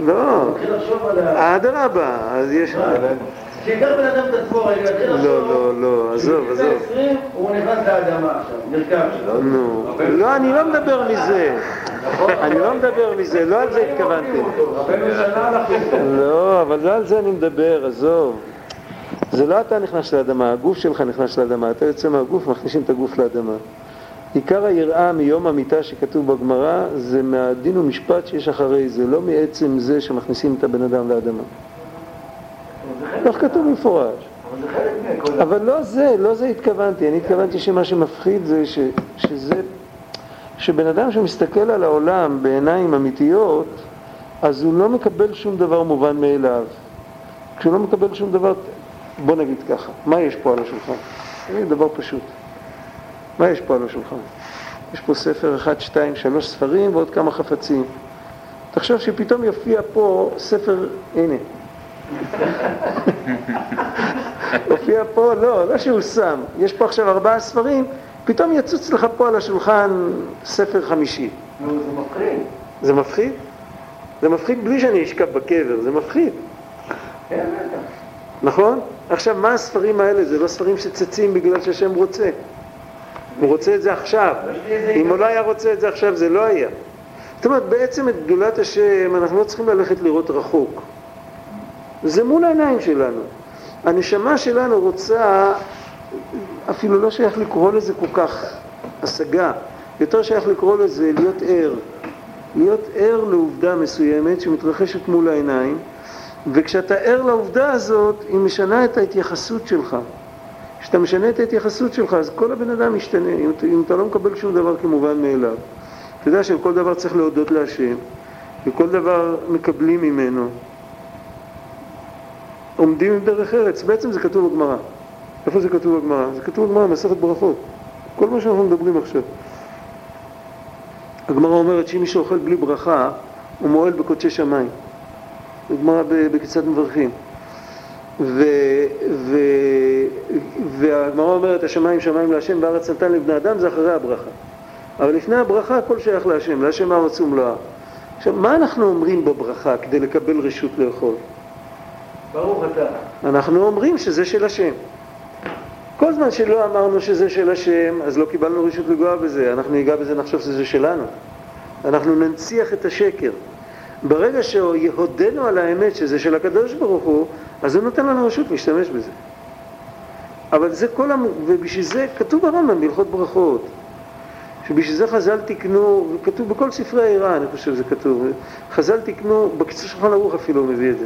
מה? לא, אני מתחיל לחשוב על ה... אדרבה, אז יש... שייקח בן אדם את עצמו רגע, לחשוב... לא, לא, לא, עזוב, עזוב. יצא 20, הוא נכנס לאדמה עכשיו, נרקב שם. נו, לא, אני לא מדבר מזה. אני לא מדבר מזה, לא על זה התכוונתי. לא, אבל לא על זה אני מדבר, עזוב. זה לא אתה נכנס לאדמה, הגוף שלך נכנס לאדמה, אתה יוצא מהגוף, מכניסים את הגוף לאדמה. עיקר היראה מיום המיטה שכתוב בגמרא זה מהדין ומשפט שיש אחרי זה, לא מעצם זה שמכניסים את הבן אדם לאדמה. כך כתוב מכל... אבל לא זה, לא זה התכוונתי, אני התכוונתי שמה שמפחיד זה ש, שזה, שבן אדם שמסתכל על העולם בעיניים אמיתיות, אז הוא לא מקבל שום דבר מובן מאליו. כשהוא לא מקבל שום דבר, בוא נגיד ככה, מה יש פה על השולחן? תגיד דבר פשוט. מה יש פה על השולחן? יש פה ספר אחד, שתיים, שלוש ספרים ועוד כמה חפצים. תחשוב שפתאום יופיע פה ספר, הנה. הופיע פה, לא, לא שהוא שם, יש פה עכשיו ארבעה ספרים, פתאום יצוץ לך פה על השולחן ספר חמישי. נו, זה מפחיד. זה מפחיד? זה מפחיד בלי שאני אשכב בקבר, זה מפחיד, כן, בטח. נכון? עכשיו, מה הספרים האלה? זה לא ספרים שצצים בגלל שהשם רוצה. הוא רוצה את זה עכשיו. אם הוא לא היה רוצה את זה עכשיו, זה לא היה. זאת אומרת, בעצם את גדולת השם אנחנו לא צריכים ללכת לראות רחוק. זה מול העיניים שלנו. הנשמה שלנו רוצה, אפילו לא שייך לקרוא לזה כל כך השגה, יותר שייך לקרוא לזה להיות ער. להיות ער לעובדה מסוימת שמתרחשת מול העיניים, וכשאתה ער לעובדה הזאת, היא משנה את ההתייחסות שלך. כשאתה משנה את ההתייחסות שלך, אז כל הבן אדם משתנה, אם, אם אתה לא מקבל שום דבר כמובן מאליו. אתה יודע שעל כל דבר צריך להודות להשם, וכל דבר מקבלים ממנו. עומדים עם דרך ארץ, בעצם זה כתוב בגמרא. איפה זה כתוב בגמרא? זה כתוב בגמרא, מסכת ברכות. כל מה שאנחנו מדברים עכשיו. הגמרא אומרת שאם מישהו אוכל בלי ברכה, הוא מועל בקודשי שמיים. זה גמרא בקצת מברכים. ו, ו, והגמרא אומרת, השמיים שמיים להשם והארץ נתן לבני אדם, זה אחרי הברכה. אבל לפני הברכה הכל שייך להשם, להשם הארץ ומלואה. עכשיו, מה אנחנו אומרים בברכה כדי לקבל רשות לאכול? ברוך אתה. אנחנו אומרים שזה של השם. כל זמן שלא אמרנו שזה של השם, אז לא קיבלנו רשות לגוע בזה. אנחנו ניגע בזה, נחשוב שזה שלנו. אנחנו ננציח את השקר. ברגע שיהודנו על האמת שזה של הקדוש ברוך הוא, אז הוא נותן לנו רשות להשתמש בזה. אבל זה כל המ... ובשביל זה כתוב ברמב"ם בהלכות ברכות, שבשביל זה חז"ל תיקנו, כתוב בכל ספרי העירה, אני חושב שזה כתוב, חז"ל תיקנו, בקיצור שולחן ערוך אפילו הוא מביא את זה,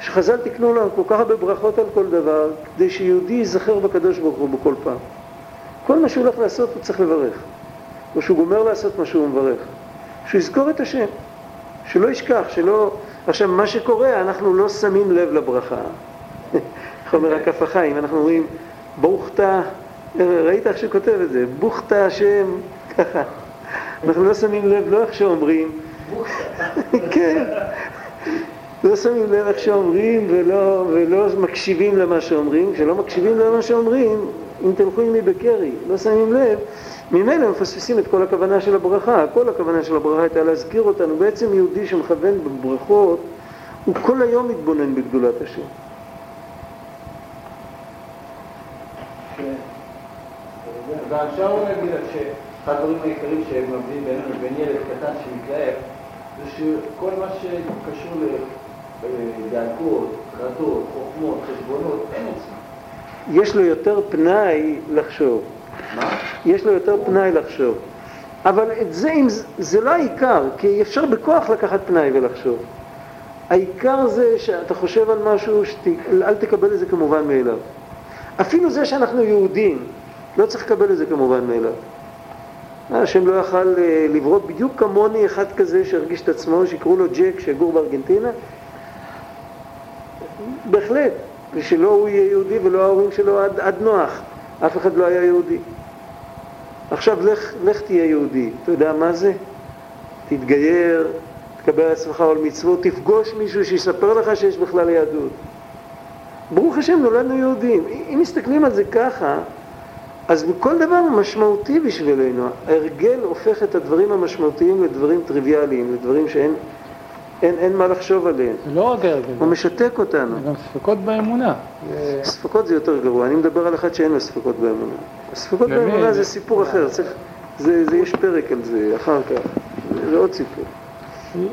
שחז"ל תיקנו לנו כל כך הרבה ברכות על כל דבר, כדי שיהודי ייזכר בקדוש ברוך הוא בכל פעם. כל מה שהוא הולך לעשות הוא צריך לברך, או שהוא גומר לעשות מה שהוא מברך, שהוא יזכור את השם, שלא ישכח, שלא... עכשיו, מה שקורה, אנחנו לא שמים לב לברכה. איך אומר הכף החיים, אנחנו אומרים, ברוך אתה, ראית איך שהוא כותב את זה, ברוך אתה השם, ככה. אנחנו לא שמים לב, לא איך שאומרים, כן, לא שמים לב איך שאומרים ולא, ולא מקשיבים למה שאומרים, כשלא מקשיבים למה שאומרים, אם תלכו עמי בקרי, לא שמים לב, ממילא מפספסים את כל הכוונה של הברכה, כל הכוונה של הברכה הייתה להזכיר אותנו, בעצם יהודי שמכוון בברכות, הוא כל היום מתבונן בגדולת השם. ואפשר להגיד לך שאחד הדברים העיקריים שמבדילים בינינו לבין ילד קטן שמתלהב, זה שכל מה שקשור לדאגות, חרדות, חוכמות, חשבונות, אין אצלו. יש לו יותר פנאי לחשוב. מה? יש לו יותר פנאי לחשוב. אבל את זה, אם זה, זה לא העיקר, כי אפשר בכוח לקחת פנאי ולחשוב. העיקר זה שאתה חושב על משהו, שת, אל תקבל את זה כמובן מאליו. אפילו זה שאנחנו יהודים, לא צריך לקבל את זה כמובן מאליו. אה, השם לא יכל אה, לברוא בדיוק כמוני אחד כזה שהרגיש את עצמו, שיקראו לו ג'ק, שיגור בארגנטינה. בהחלט, ושלא הוא יהיה יהודי ולא ההורים שלו עד, עד נוח. אף אחד לא היה יהודי. עכשיו לך, לך תהיה יהודי. אתה יודע מה זה? תתגייר, תקבל על עצמך עול מצוות, תפגוש מישהו שיספר לך שיש בכלל יהדות. ברוך השם, נולדנו יהודים. אם מסתכלים על זה ככה, אז כל דבר משמעותי בשבילנו. ההרגל הופך את הדברים המשמעותיים לדברים טריוויאליים, לדברים שאין אין, אין מה לחשוב עליהם. זה לא רק הרגל, הוא משתק אותנו. זה גם ספקות באמונה. ספקות זה יותר גרוע, אני מדבר על אחד שאין לו ספקות באמונה. הספקות? באמונה זה סיפור אחר, צריך, זה, זה יש פרק על זה אחר כך, זה, זה עוד סיפור.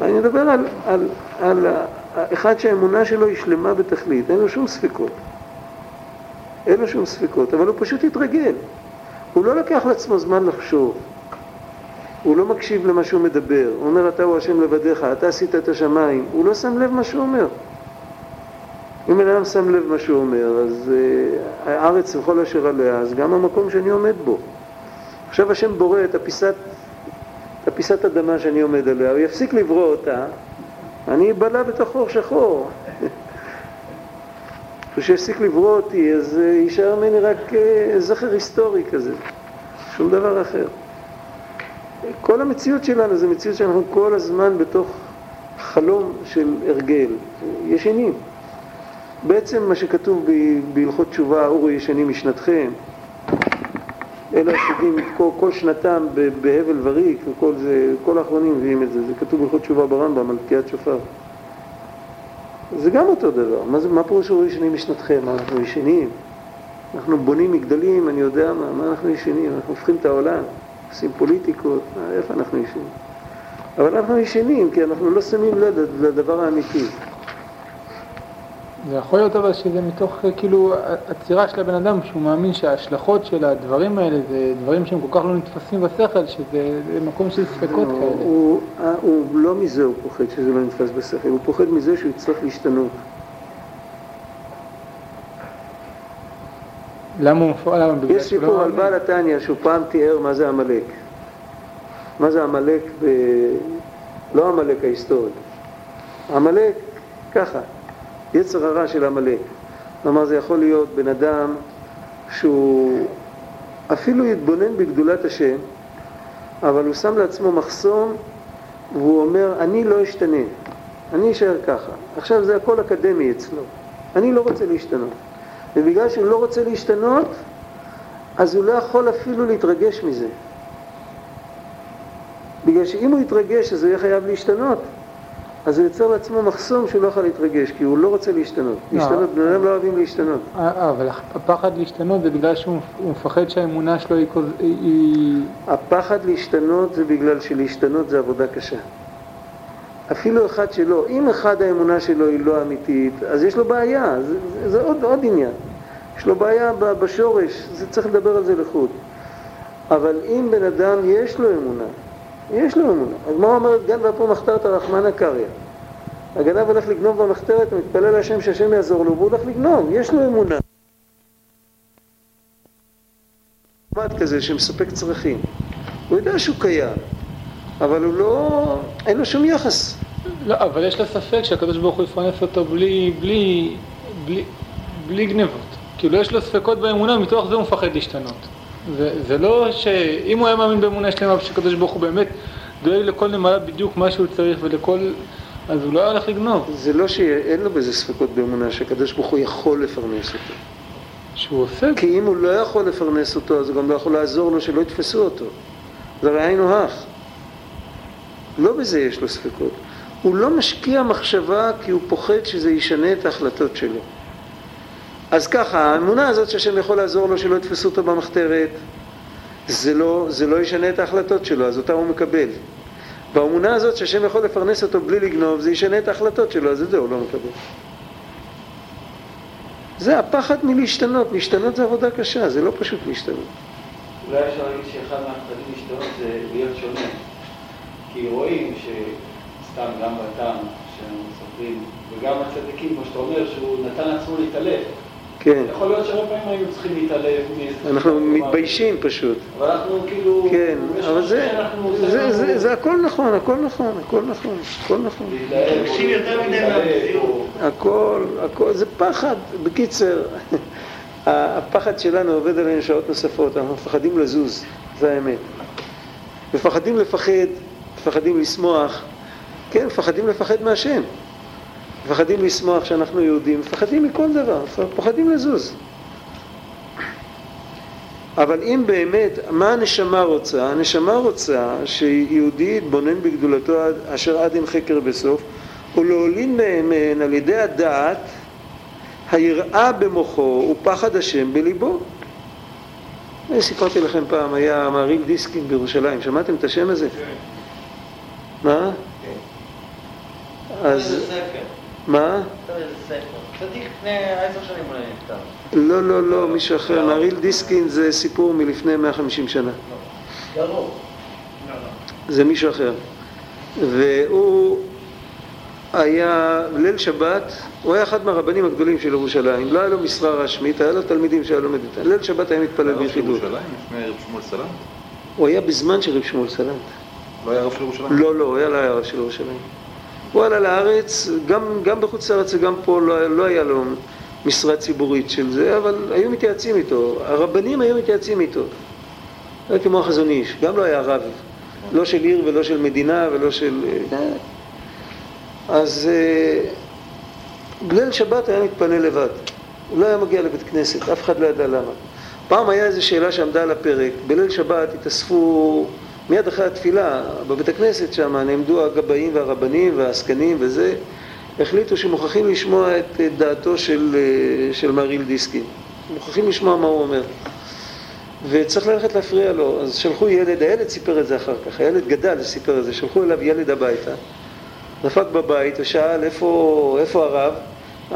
אני מדבר על, על, על ה- אחד שהאמונה שלו היא שלמה בתכלית, אין לו שום ספקות. אין לו שום ספקות, אבל הוא פשוט התרגל. הוא לא לקח לעצמו זמן לחשוב. הוא לא מקשיב למה שהוא מדבר. הוא אומר, אתה הוא השם לבדיך, אתה עשית את השמיים. הוא לא שם לב מה שהוא אומר. אם בן אדם שם לב מה שהוא אומר, אז uh, הארץ וכל אשר עליה, אז גם המקום שאני עומד בו. עכשיו השם בורא את הפיסת, את הפיסת אדמה שאני עומד עליה, הוא יפסיק לברוא אותה, אני אבלע בתוך חור שחור. כשיפסיק לברוא אותי, אז uh, יישאר ממני רק uh, זכר היסטורי כזה, שום דבר אחר. כל המציאות שלנו זה מציאות שאנחנו כל הזמן בתוך חלום של הרגל, ישנים. בעצם מה שכתוב בהלכות תשובה, אורו ישנים משנתכם, אלה השדים כל, כל שנתם בהבל וריק, וכל זה, כל האחרונים מביאים את זה, זה כתוב בהלכות תשובה ברמב"ם על תקיעת שופר. זה גם אותו דבר, מה, זה, מה פירוש אורו ישנים משנתכם? אנחנו ישנים? אנחנו בונים מגדלים, אני יודע מה, מה אנחנו ישנים? אנחנו הופכים את העולם, עושים פוליטיקות, איפה אנחנו ישנים? אבל אנחנו ישנים כי אנחנו לא שמים לב לדבר האמיתי. זה יכול להיות אבל שזה מתוך אה, כאילו עצירה של הבן אדם, שהוא מאמין שההשלכות של הדברים האלה זה דברים שהם כל כך לא נתפסים בשכל, שזה זה מקום של ספקות לא, כאלה. הוא, אה, הוא לא מזה הוא פוחד שזה לא נתפס בשכל, הוא פוחד מזה שהוא יצטרך להשתנות. למה הוא? בגלל יש שהוא לא סיפור על? בעל התניא שהוא פעם תיאר מה זה עמלק. מה זה עמלק ב... לא עמלק ההיסטורי. עמלק, ככה, יצר הרע של עמלק. כלומר זה יכול להיות בן אדם שהוא אפילו יתבונן בגדולת השם, אבל הוא שם לעצמו מחסום והוא אומר, אני לא אשתנה, אני אשאר ככה. עכשיו זה הכל אקדמי אצלו, אני לא רוצה להשתנות. ובגלל שהוא לא רוצה להשתנות, אז הוא לא יכול אפילו להתרגש מזה. בגלל שאם הוא יתרגש אז הוא יהיה חייב להשתנות, אז הוא יוצר לעצמו מחסום שהוא לא יכול להתרגש, כי הוא לא רוצה להשתנות. לא. להשתנות, בני אדם לא אוהבים להשתנות. אה, אה, אבל הפחד להשתנות זה בגלל שהוא הוא מפחד שהאמונה שלו היא... הפחד להשתנות זה בגלל שלהשתנות זה עבודה קשה. אפילו אחד שלא, אם אחד האמונה שלו היא לא אמיתית, אז יש לו בעיה, זה, זה, עוד, עוד עניין. יש לו בעיה בשורש, זה צריך לדבר על זה לחוד. אבל אם בן אדם יש לו אמונה, יש לו אמונה. הגמרא אומרת, גן ואפו מחתרת רחמנא קריא. הגנב הולך לגנוב במחתרת, מתפלל להשם שהשם יעזור לו, והוא הולך לגנוב, יש לו אמונה. כזה שמספק צרכים. הוא יודע שהוא קיים, אבל הוא לא... אין לו שום יחס. לא, אבל יש לו ספק שהקדוש ברוך הוא יפרנס אותו בלי, בלי, בלי, בלי גנבות. כאילו יש לו ספקות באמונה, מתוך זה הוא מפחד להשתנות. זה, זה לא שאם הוא היה מאמין באמונה שלמה ושהקדוש ברוך הוא באמת דואג לכל נמלה בדיוק מה שהוא צריך ולכל... אז הוא לא היה הולך לגנוב. זה לא שאין לו בזה ספקות באמונה שהקדוש ברוך הוא יכול לפרנס אותו. שהוא עושה. כי אם הוא לא יכול לפרנס אותו, אז הוא גם לא יכול לעזור לו שלא יתפסו אותו. זה הרי היינו הך. לא בזה יש לו ספקות. הוא לא משקיע מחשבה כי הוא פוחד שזה ישנה את ההחלטות שלו. אז ככה, האמונה הזאת שהשם יכול לעזור לו שלא יתפסו אותו במחתרת, זה לא, זה לא ישנה את ההחלטות שלו, אז אותה הוא מקבל. באמונה הזאת שהשם יכול לפרנס אותו בלי לגנוב, זה ישנה את ההחלטות שלו, אז את זה הוא לא מקבל. זה הפחד מלהשתנות, להשתנות זה עבודה קשה, זה לא פשוט להשתנות. אולי אפשר להגיד שאחד מהפחדים להשתנות זה להיות שונה. כי רואים שסתם גם בטעם שהם מספרים, וגם הצדיקים, כמו שאתה אומר, שהוא נתן לעצמו להתעלף. כן. יכול להיות שהרבה פעמים היינו צריכים להתעלם מאיזה... אנחנו מתביישים פשוט. אבל אנחנו כאילו... כן, אבל זה, שאנחנו- זה, זה, זה הכל נכון, הכל נכון, הכל נכון, הכל נכון. מבקשים יותר מדי מהמציאות. הכל, הכל, זה פחד. בקיצר, הפחד שלנו עובד עלינו שעות נוספות, אנחנו מפחדים לזוז, זה האמת. מפחדים לפחד, מפחדים לשמוח, כן, מפחדים לפחד מהשם. מפחדים לשמוח שאנחנו יהודים, מפחדים מכל דבר, מפחדים לזוז. אבל אם באמת, מה הנשמה רוצה? הנשמה רוצה שיהודי יתבונן בגדולתו אשר עד אין חקר בסוף, ולהולין מהן על ידי הדעת היראה במוחו ופחד השם בליבו. אני סיפרתי לכם פעם, היה מעריל דיסקין בירושלים, שמעתם את השם הזה? מה? אז איזה ספר. מה? כתב איזה ספר. צדיק לפני עשר שנים אולי נכתב. לא, לא, לא, מישהו אחר. מעריל דיסקין זה סיפור מלפני 150 שנה. לרוב. זה מישהו אחר. והוא היה, ליל שבת, הוא היה אחד מהרבנים הגדולים של ירושלים. לא היה לו משרה רשמית, היה לו תלמידים שהיה לומד איתם. ליל שבת היה מתפלל ביחידות. ירושלים לפני רב שמואל סלנט? הוא היה בזמן של רב שמואל סלנט. לא היה רב של ירושלים? לא, לא, הוא היה לא היה רב של ירושלים. הוא עלה לארץ, גם, גם בחוץ לארץ וגם פה לא, לא היה לו משרה ציבורית של זה, אבל היו מתייעצים איתו. הרבנים היו מתייעצים איתו. היה כמו החזון איש, גם לא היה רב. לא של עיר ולא של מדינה ולא של... אה, אז אה, בליל שבת היה מתפנה לבד. הוא לא היה מגיע לבית כנסת, אף אחד לא ידע למה. פעם היה איזו שאלה שעמדה על הפרק, בליל שבת התאספו מיד אחרי התפילה, בבית הכנסת שם נעמדו הגבאים והרבנים והעסקנים וזה, החליטו שמוכרחים לשמוע את אה, דעתו של, אה, של מריל דיסקין. מוכרחים לשמוע מה הוא אומר. וצריך ללכת להפריע לו, אז שלחו ילד, הילד סיפר את זה אחר כך, הילד גדל וסיפר את זה, שלחו אליו ילד הביתה, דפק בבית ושאל איפה, איפה הרב,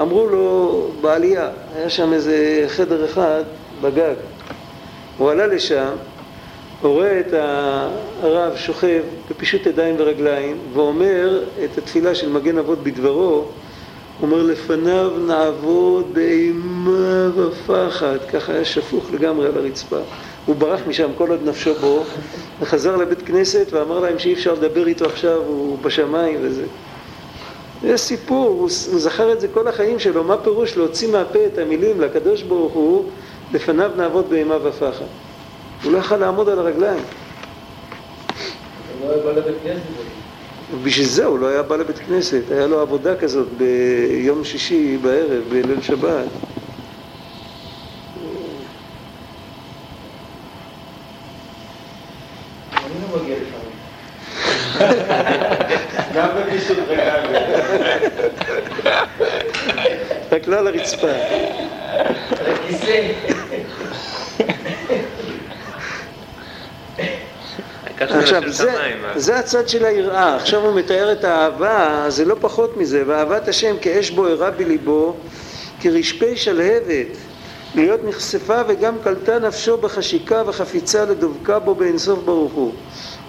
אמרו לו בעלייה, היה שם איזה חדר אחד בגג, הוא עלה לשם, הוא רואה את הרב שוכב בפישוט ידיים ורגליים ואומר את התפילה של מגן אבות בדברו, הוא אומר לפניו נעבוד באימה ופחד, ככה היה שפוך לגמרי על הרצפה. הוא ברח משם כל עוד נפשו בו, וחזר לבית כנסת ואמר להם שאי אפשר לדבר איתו עכשיו, הוא בשמיים וזה. זה סיפור, הוא, זכר את זה כל החיים שלו, מה פירוש להוציא מהפה את המילים לקדוש ברוך הוא, לפניו נעבוד באימה ופחד. הוא לא יכל לעמוד על הרגליים. לא. ובשביל זה הוא לא היה בא לבית כנסת, היה לו עבודה כזאת ביום שישי בערב, בליל שבת. לא רק לא על הרצפה. לכיסא. העיקר שזה עכשיו, זה, שמיים. זה הצד של היראה. עכשיו הוא מתאר את האהבה, זה לא פחות מזה. ואהבת השם כאש בוערה בליבו, כרשפי שלהבת, להיות נחשפה וגם קלטה נפשו בחשיקה וחפיצה לדבקה בו באינסוף ברוך הוא.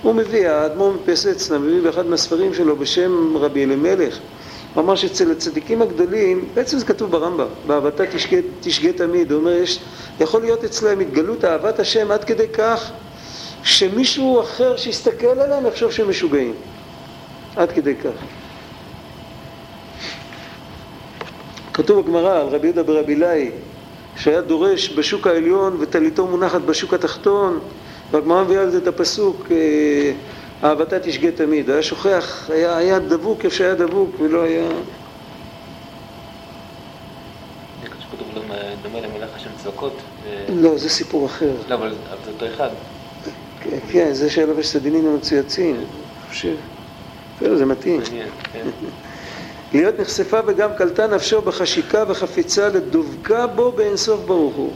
הוא מביא, האדמו"ר מפסצנה, מביא באחד מהספרים שלו בשם רבי אלימלך. הוא אמר שאצל הצדיקים הגדולים, בעצם זה כתוב ברמב"ם, באהבתה תשגה, תשגה תמיד, הוא אומר, יש, יכול להיות אצלם התגלות אהבת השם עד כדי כך שמישהו אחר שיסתכל עליהם יחשוב שהם משוגעים. עד כדי כך. כתוב בגמרא על רבי יהודה ברבי אילאי, שהיה דורש בשוק העליון וטליתו מונחת בשוק התחתון, והגמרא מביאה על זה את הפסוק, אה, אהבתה תשגה תמיד. היה שוכח, היה, היה דבוק איפה שהיה דבוק ולא היה... כתוב דומה- למלך השם צעקות. ו- לא, זה סיפור אחר. לא, אבל זה אותו אחד. כן, כן, זה שהלבש סדינים המצויצים, אני חושב. בסדר, זה מתאים. כן. להיות נחשפה וגם קלטה נפשו בחשיקה וחפיצה לדבקה בו באינסוף ברוך הוא.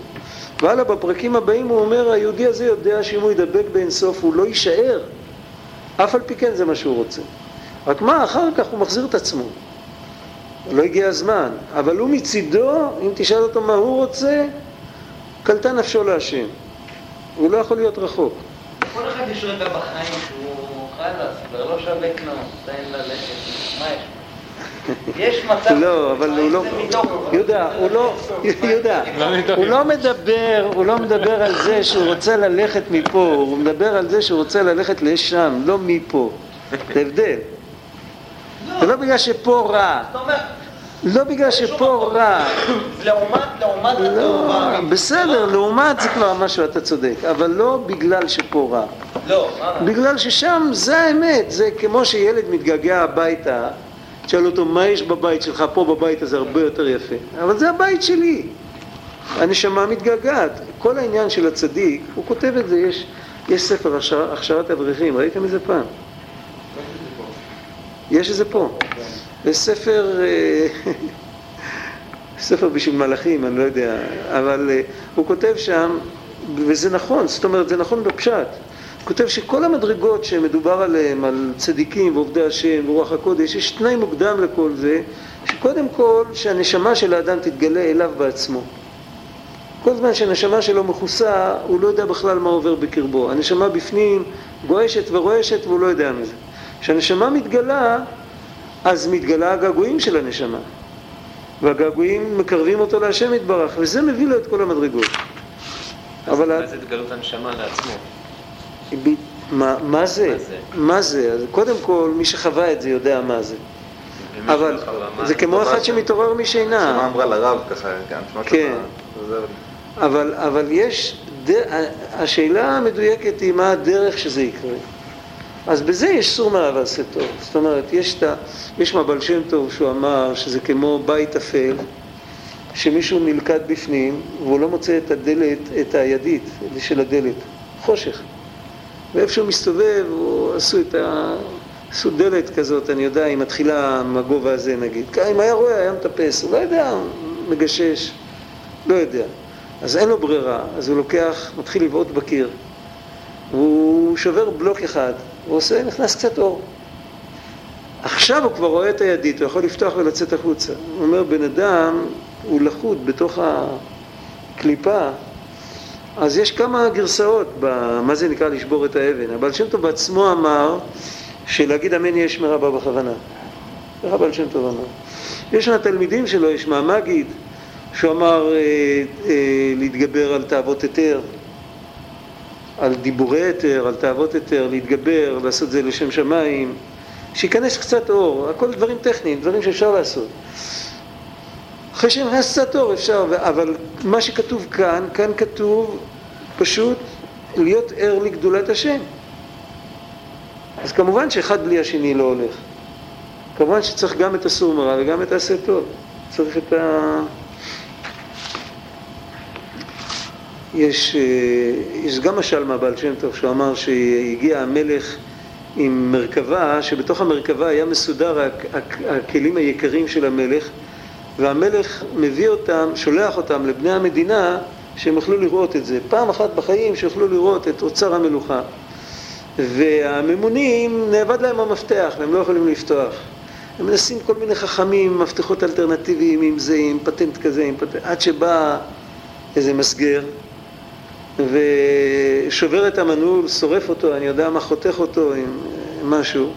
והלאה בפרקים הבאים הוא אומר היהודי הזה יודע שאם הוא ידבק באינסוף הוא לא יישאר אף על פי כן זה מה שהוא רוצה רק מה אחר כך הוא מחזיר את עצמו לא הגיע הזמן אבל הוא מצידו אם תשאל אותו מה הוא רוצה קלטה נפשו להשם הוא לא יכול להיות רחוק כל אחד יש רגע בחיים שהוא חלאס, כבר לא שווה כלום, תן ללכת, מה יש? יש מצב... לא, אבל הוא לא... יהודה, הוא לא... יהודה, לא הוא לא מדבר, הוא לא מדבר על זה שהוא רוצה ללכת מפה, הוא מדבר על זה שהוא רוצה ללכת לשם, לא מפה. זה הבדל. זה לא בגלל שפה רע, לא בגלל שפה רע. לעומת, לעומת לא, התאורה. בסדר, לעומת זה כבר משהו, אתה צודק, אבל לא בגלל שפה רע. לא, מה? בגלל ששם זה האמת, זה כמו שילד מתגעגע הביתה, תשאל אותו מה יש בבית שלך, פה בבית הזה הרבה יותר יפה, אבל זה הבית שלי, הנשמה מתגעגעת. כל העניין של הצדיק, הוא כותב את זה, יש, יש ספר הכשר, הכשרת אברכים, ראיתם את זה פעם? יש את זה פה. יש ספר, אה, ספר בשביל מלאכים, אני לא יודע, אבל אה, הוא כותב שם, וזה נכון, זאת אומרת, זה נכון בפשט. הוא כותב שכל המדרגות שמדובר עליהן, על צדיקים ועובדי השם ורוח הקודש, יש תנאי מוקדם לכל זה, שקודם כל שהנשמה של האדם תתגלה אליו בעצמו. כל זמן שהנשמה שלו מכוסה, הוא לא יודע בכלל מה עובר בקרבו. הנשמה בפנים גועשת ורועשת והוא לא יודע מזה. כשהנשמה מתגלה, אז מתגלה הגעגועים של הנשמה. והגעגועים מקרבים אותו להשם יתברך, וזה מביא לו את כל המדרגות. אבל... מה זה התגלות הנשמה לעצמו? מה, מה זה? מה זה? מה זה? אז קודם כל, מי שחווה את זה יודע מה זה. אבל מה זה כמו. אחד שמתעורר משינה. אמרה לרב ככה, כן, כן. אבל יש, ד... השאלה המדויקת היא מה הדרך שזה יקרה. אז בזה יש סור מרע ועשה טוב. זאת אומרת, יש, את ה... יש מבל שם טוב שהוא אמר שזה כמו בית אפל, שמישהו נלכד בפנים והוא לא מוצא את הדלת, את הידית של הדלת, חושך. ואיפה שהוא מסתובב, הוא עשו את ה... עשו דלת כזאת, אני יודע, היא מתחילה מהגובה הזה נגיד. אם היה רואה, היה מטפס, הוא לא יודע, מגשש, לא יודע. אז אין לו ברירה, אז הוא לוקח, מתחיל לבעוט בקיר. והוא שובר בלוק אחד, הוא עושה, נכנס קצת אור. עכשיו הוא כבר רואה את הידית, הוא יכול לפתוח ולצאת החוצה. הוא אומר, בן אדם הוא לכוד בתוך הקליפה, אז יש כמה גרסאות במה זה נקרא לשבור את האבן. הבעל שם טוב בעצמו אמר שלהגיד אמן יש מרבה בכוונה. איך הבעל שם טוב אמר? יש מהתלמידים שלו, יש מהמגיד, שהוא אמר אה, אה, להתגבר על תאוות היתר, על דיבורי היתר, על תאוות היתר, להתגבר, לעשות זה לשם שמיים, שייכנס קצת אור, הכל דברים טכניים, דברים שאפשר לעשות. אחרי שנכנס קצת אור אפשר, אבל מה שכתוב כאן, כאן כתוב פשוט להיות ער לגדולת השם. אז כמובן שאחד בלי השני לא הולך. כמובן שצריך גם את הסור מרע וגם את העשה טוב. צריך את ה... יש, אה, יש גם משל מהבעל שם טוב שהוא אמר שהגיע המלך עם מרכבה, שבתוך המרכבה היה מסודר הכ- הכ- הכלים היקרים של המלך והמלך מביא אותם, שולח אותם לבני המדינה שהם יוכלו לראות את זה. פעם אחת בחיים שיוכלו לראות את אוצר המלוכה. והממונים, נאבד להם המפתח והם לא יכולים לפתוח. הם מנסים כל מיני חכמים, מפתחות אלטרנטיביים עם זה, עם פטנט כזה, עם פטנט... עד שבא איזה מסגר ושובר את המנעול, שורף אותו, אני יודע מה, חותך אותו עם משהו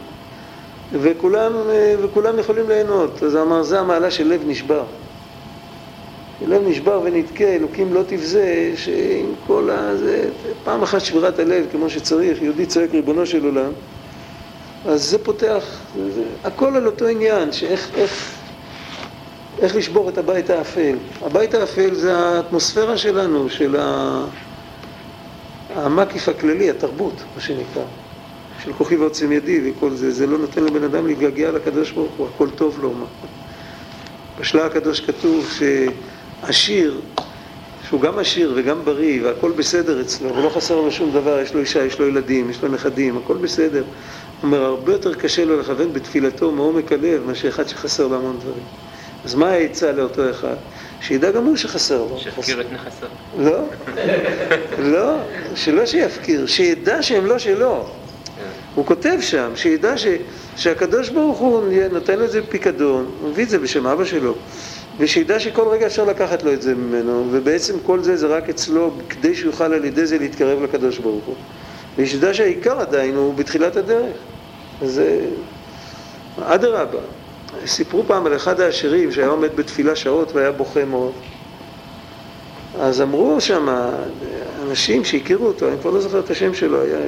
וכולם, וכולם יכולים ליהנות. אז אמר, זה המעלה של לב נשבר. לב נשבר ונתקה, אלוקים לא תבזה, שעם כל הזה, פעם אחת שבירת הלב כמו שצריך, יהודי צועק ריבונו של עולם, אז זה פותח, זה, זה, הכל על אותו עניין, שאיך איך, איך לשבור את הבית האפל. הבית האפל זה האטמוספירה שלנו, של ה... המקיף הכללי, התרבות, מה שנקרא, של כוחי ועוצם ידי וכל זה, זה לא נותן לבן אדם להתגעגע לקדוש ברוך הוא, הכל טוב לו. מה. בשלה הקדוש כתוב שעשיר, שהוא גם עשיר וגם בריא והכל בסדר אצלו, ולא חסר לו שום דבר, יש לו אישה, יש לו ילדים, יש לו נכדים, הכל בסדר. הוא אומר, הרבה יותר קשה לו לכוון בתפילתו מעומק הלב מאשר אחד שחסר לו המון דברים. אז מה העצה לאותו אחד? שידע גם הוא שחסר לו. שיפקיר את נכסיו. לא, לא, שלא שיפקיר, שידע שהם לא שלו. הוא כותב שם, שידע ש, שהקדוש ברוך הוא נותן לו את זה בפיקדון, הוא מביא את זה בשם אבא שלו, ושידע שכל רגע אפשר לקחת לו את זה ממנו, ובעצם כל זה זה רק אצלו כדי שהוא יוכל על ידי זה להתקרב לקדוש ברוך הוא. ושידע שהעיקר עדיין הוא בתחילת הדרך. אז זה... אדרבה. סיפרו פעם על אחד העשירים שהיה עומד בתפילה שעות והיה בוכה מאוד. אז אמרו שם, אנשים שהכירו אותו, אני כבר לא זוכר את השם שלו, היה,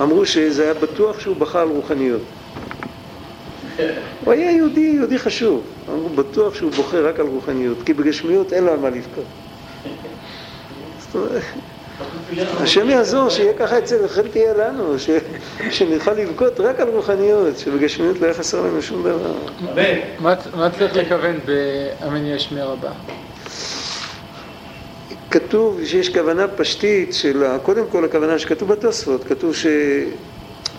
אמרו שזה היה בטוח שהוא בכה על רוחניות. הוא היה יהודי, יהודי חשוב. אמרו, בטוח שהוא בוכה רק על רוחניות, כי בגשמיות אין לו על מה לבכות. השם יעזור שיהיה ככה אצל, לכן תהיה לנו, ש, שנוכל לבכות רק על רוחניות, שבגשמיות לא יהיה חסר לנו שום דבר. מה, מה צריך לכוון באמן יש מרבה? כתוב שיש כוונה פשטית של, קודם כל הכוונה שכתוב בתוספות, כתוב ש...